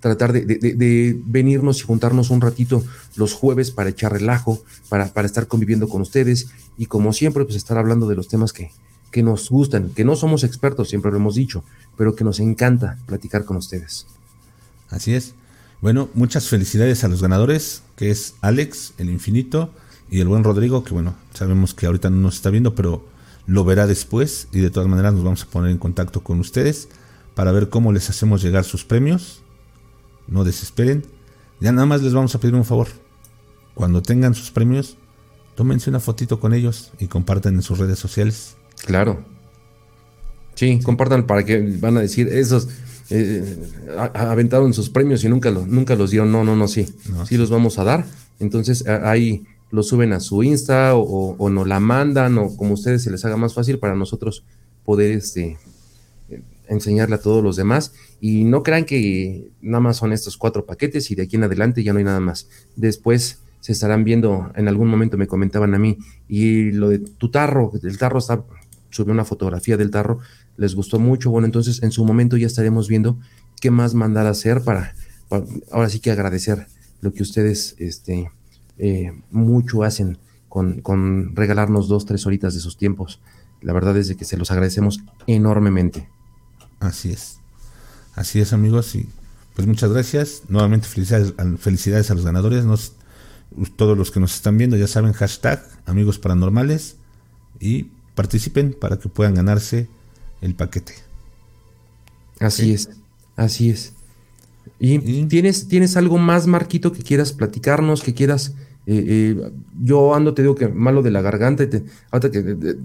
tratar de, venirnos y juntarnos un ratito los jueves para echar relajo, para, para estar conviviendo con ustedes y como siempre, pues estar hablando de los temas que, que nos gustan, que no somos expertos, siempre lo hemos dicho, pero que nos encanta platicar con ustedes. Así es. Bueno, muchas felicidades a los ganadores, que es Alex, el infinito, y el buen Rodrigo, que bueno, sabemos que ahorita no nos está viendo, pero lo verá después y de todas maneras nos vamos a poner en contacto con ustedes para ver cómo les hacemos llegar sus premios. No desesperen. Ya nada más les vamos a pedir un favor. Cuando tengan sus premios, tómense una fotito con ellos y compartan en sus redes sociales. Claro. Sí, compartan para que van a decir esos eh, aventaron sus premios y nunca, nunca los dieron. No, no, no, sí. sí los vamos a dar. Entonces ahí lo suben a su Insta o, o, nos la mandan o como ustedes se les haga más fácil para nosotros poder este, enseñarle a todos los demás. Y no crean que nada más son estos cuatro paquetes y de aquí en adelante ya no hay nada más. Después se estarán viendo, en algún momento me comentaban a mí, y lo de tu tarro, el tarro está, subió una fotografía del tarro, les gustó mucho. Bueno, entonces en su momento ya estaremos viendo qué más mandar a hacer para, ahora sí que agradecer lo que ustedes este, eh, mucho hacen con, con, regalarnos dos, tres horitas de sus tiempos. La verdad es de que se los agradecemos enormemente. Así es. Así es, amigos. Y pues muchas gracias. Nuevamente felicidades, felicidades a los ganadores. Nos, todos los que nos están viendo ya saben, hashtag amigos paranormales. Y participen para que puedan ganarse el paquete. Así es, así es. ¿Y, ¿tienes, tienes algo más, Marquito, que quieras platicarnos, que quieras... Eh, eh, yo ando, te digo que malo de la garganta, y te, ahorita que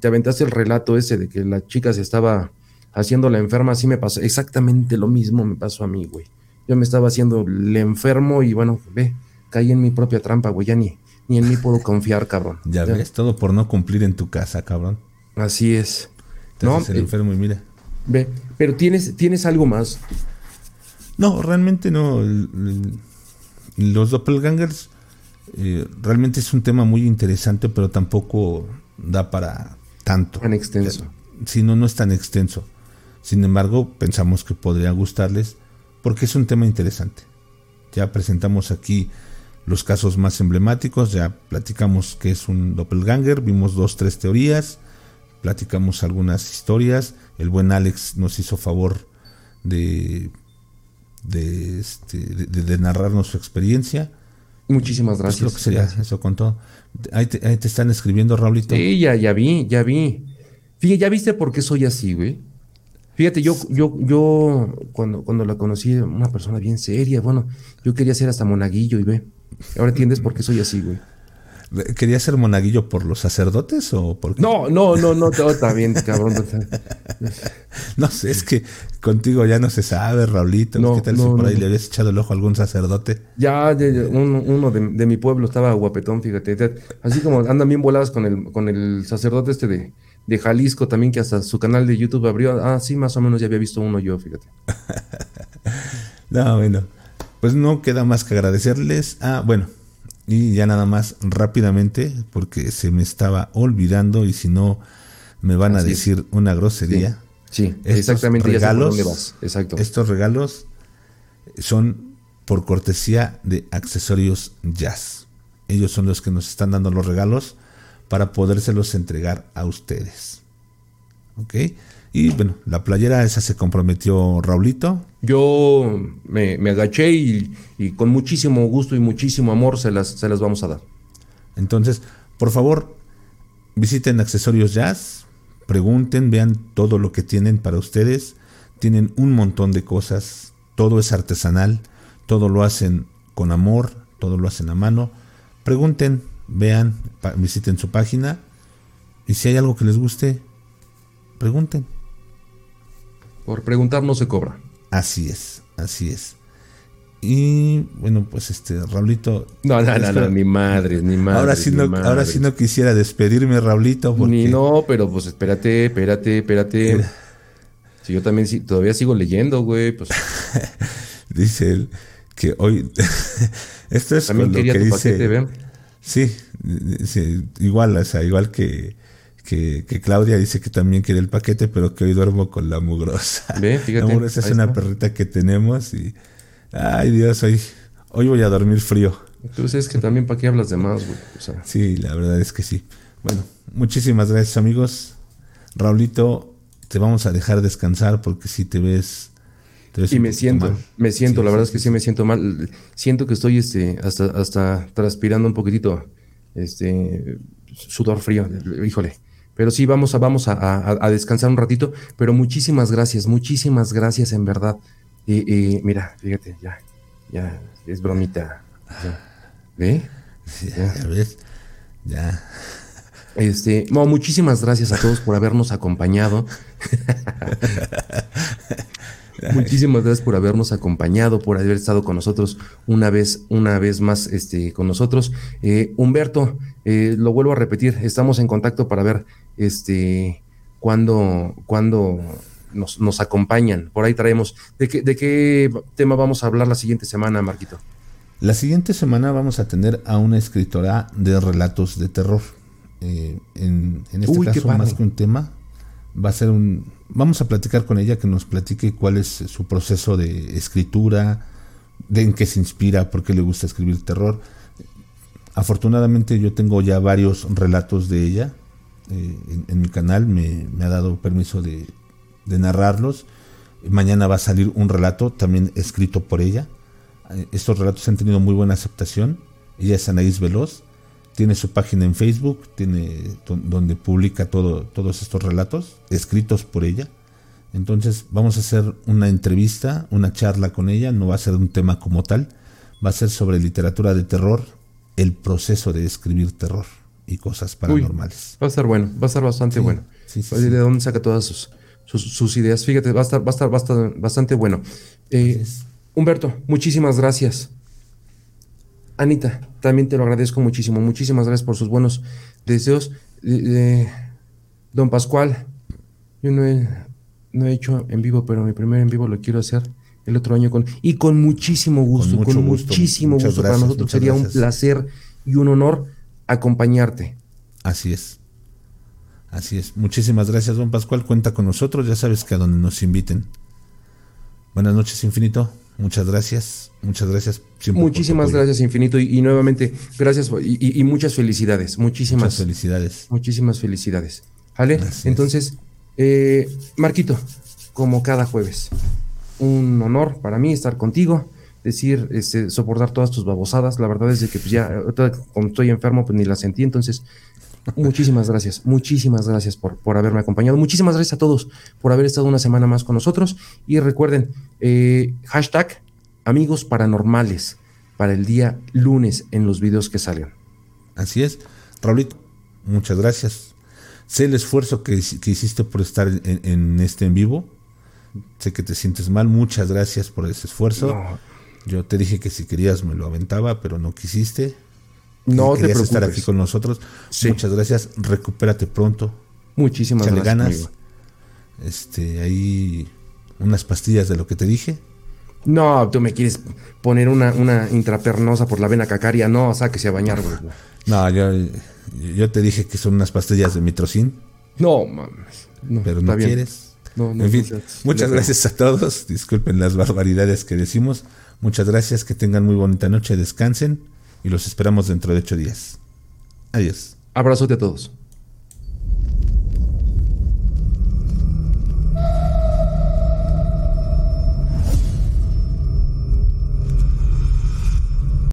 te, aventaste el relato ese de que la chica se estaba haciendo la enferma, así me pasó, exactamente lo mismo me pasó a mí, güey. Yo me estaba haciendo el enfermo y bueno, ve, caí en mi propia trampa, güey, ya ni, ni en mí puedo confiar, cabrón. Ya, ves, todo por no cumplir en tu casa, cabrón. Así es no, el eh, enfermo y mira. Ve, pero tienes, tienes algo más. No, realmente no. los doppelgangers eh, realmente es un tema muy interesante, pero tampoco da para tanto. Tan extenso. Si no, no es tan extenso. Sin embargo, pensamos que podría gustarles porque es un tema interesante. Ya presentamos aquí los casos más emblemáticos, ya platicamos que es un doppelganger, vimos dos, tres teorías platicamos algunas historias. El buen Alex nos hizo favor de, de, este, de, narrarnos su experiencia. Muchísimas gracias. Pues sería eso con todo. Ahí te, están escribiendo, Raulito. Sí, ya, ya vi, ya vi. Fíjate, ya viste por qué soy así, güey. Fíjate, yo, yo, yo cuando, cuando la conocí, una persona bien seria, bueno, yo quería ser hasta monaguillo y ve. Ahora entiendes por qué soy así, güey. ¿Quería ser monaguillo por los sacerdotes o por No, no, no, no, todo está bien, cabrón. no sé, es que contigo ya no se sabe, Raulito. ¿Qué tal si por ahí le habías echado el ojo a algún sacerdote? Ya, uno, de, mi pueblo estaba guapetón, fíjate. Así como andan bien voladas con el, con el sacerdote este de, de Jalisco también, que hasta su canal de YouTube abrió. Ah, sí, más o menos ya había visto uno yo, fíjate. No, bueno. Pues no queda más que agradecerles. Ah, bueno. Y ya nada más rápidamente, porque se me estaba olvidando y si no me van a decir una grosería. Sí, exactamente. Regalos, Exacto. Estos regalos son por cortesía de accesorios jazz. Ellos son los que nos están dando los regalos para podérselos entregar a ustedes. ¿Ok? Y bueno, la playera esa se comprometió Raulito. Yo me, agaché y, con muchísimo gusto y muchísimo amor se las, se las vamos a dar. Entonces, por favor, visiten Accesorios Jazz, pregunten, vean todo lo que tienen para ustedes. Tienen un montón de cosas, todo es artesanal, todo lo hacen con amor, todo lo hacen a mano. Pregunten, vean, visiten su página y si hay algo que les guste, pregunten. Por preguntar no se cobra. Así es, así es. Y bueno, pues este, Raulito. No, no, no, no, ni madre, ni madre. Ahora sí, no, ahora sí no quisiera despedirme, Raulito. Ni no, pero pues espérate, espérate, espérate. Si yo también todavía sigo leyendo, güey, pues. dice él que hoy. Esto es también quería lo que dice. Sí, sí, igual, o sea, igual que que, Claudia dice que también quiere el paquete, pero que hoy duermo con la mugrosa. la mugrosa es una perrita que tenemos y. Ay, Dios, hoy, hoy voy a dormir frío. Entonces es que también para qué hablas de más, güey. Sí, la verdad es que sí. Bueno, muchísimas gracias, amigos. Raulito, te vamos a dejar descansar porque si te ves. Y me siento, me siento, la verdad es que sí me siento mal. Siento que estoy este, hasta, hasta transpirando un poquitito, este, sudor frío. Híjole. Pero sí, vamos a, vamos a, descansar un ratito. Pero muchísimas gracias, muchísimas gracias en verdad. Y, mira, fíjate, ya, ya, es bromita. ¿Ve? Ya, ves, ya. Este, muchísimas gracias a todos por habernos acompañado. Muchísimas gracias por habernos acompañado, por haber estado con nosotros una vez, una vez más este, con nosotros. Eh, Humberto, eh, lo vuelvo a repetir, estamos en contacto para ver este, cuándo, cuando nos, nos, acompañan. Por ahí traemos. ¿De qué, ¿De qué tema vamos a hablar la siguiente semana, Marquito? La siguiente semana vamos a tener a una escritora de relatos de terror. Eh, en, este caso, más que un tema, va a ser un, vamos a platicar con ella, que nos platique cuál es su proceso de escritura, de en qué se inspira, por qué le gusta escribir terror. Afortunadamente yo tengo ya varios relatos de ella eh, en, mi canal, me, ha dado permiso de, narrarlos. Mañana va a salir un relato también escrito por ella. Eh, estos relatos han tenido muy buena aceptación. Ella es Anaís Veloz tiene su página en Facebook, tiene donde publica todo, todos estos relatos escritos por ella. Entonces vamos a hacer una entrevista, una charla con ella, no va a ser un tema como tal, va a ser sobre literatura de terror, el proceso de escribir terror y cosas paranormales. va a estar bueno, va a estar bastante bueno. ¿De dónde saca todas sus, sus, ideas? Fíjate, va a estar, va a estar, bastante bueno. Eh, Humberto, muchísimas gracias. Anita, también te lo agradezco muchísimo. Muchísimas gracias por sus buenos deseos. don Pascual, yo no he, no he hecho en vivo, pero mi primer en vivo lo quiero hacer el otro año con y con muchísimo gusto, con, muchísimo gusto. Para nosotros sería un placer y un honor acompañarte. Así es. Así es. Muchísimas gracias, don Pascual. Cuenta con nosotros. Ya sabes que a donde nos inviten. Buenas noches, Infinito. Muchas gracias, muchas gracias. Muchísimas gracias, Infinito, y, nuevamente gracias y, muchas felicidades, muchísimas felicidades. Muchísimas felicidades. ¿Vale? Entonces, eh, Marquito, como cada jueves, un honor para mí estar contigo, decir, este, soportar todas tus babosadas. La verdad es que pues ya, como estoy enfermo, pues ni la sentí, entonces Muchísimas gracias, muchísimas gracias por, por, haberme acompañado. Muchísimas gracias a todos por haber estado una semana más con nosotros. Y recuerden, eh, hashtag amigos paranormales para el día lunes en los videos que salgan. Así es. Raulito, muchas gracias. Sé el esfuerzo que, hiciste por estar en, este en vivo. Sé que te sientes mal. Muchas gracias por ese esfuerzo. Yo te dije que si querías me lo aventaba, pero no quisiste. No te preocupes. estar aquí con nosotros. Muchas gracias. Recupérate pronto. Muchísimas gracias. ganas. Este, ahí unas pastillas de lo que te dije. No, tú me quieres poner una, una intrapernosa por la vena cacaria. No, sáquese a bañar, güey. No, yo, yo te dije que son unas pastillas de mitrocin. No, mames. No, pero no bien. quieres. No, no, en fin, muchas no. gracias a todos. Disculpen las barbaridades que decimos. Muchas gracias, que tengan muy bonita noche, descansen y los esperamos dentro de ocho días. Adiós. Abrazote a todos.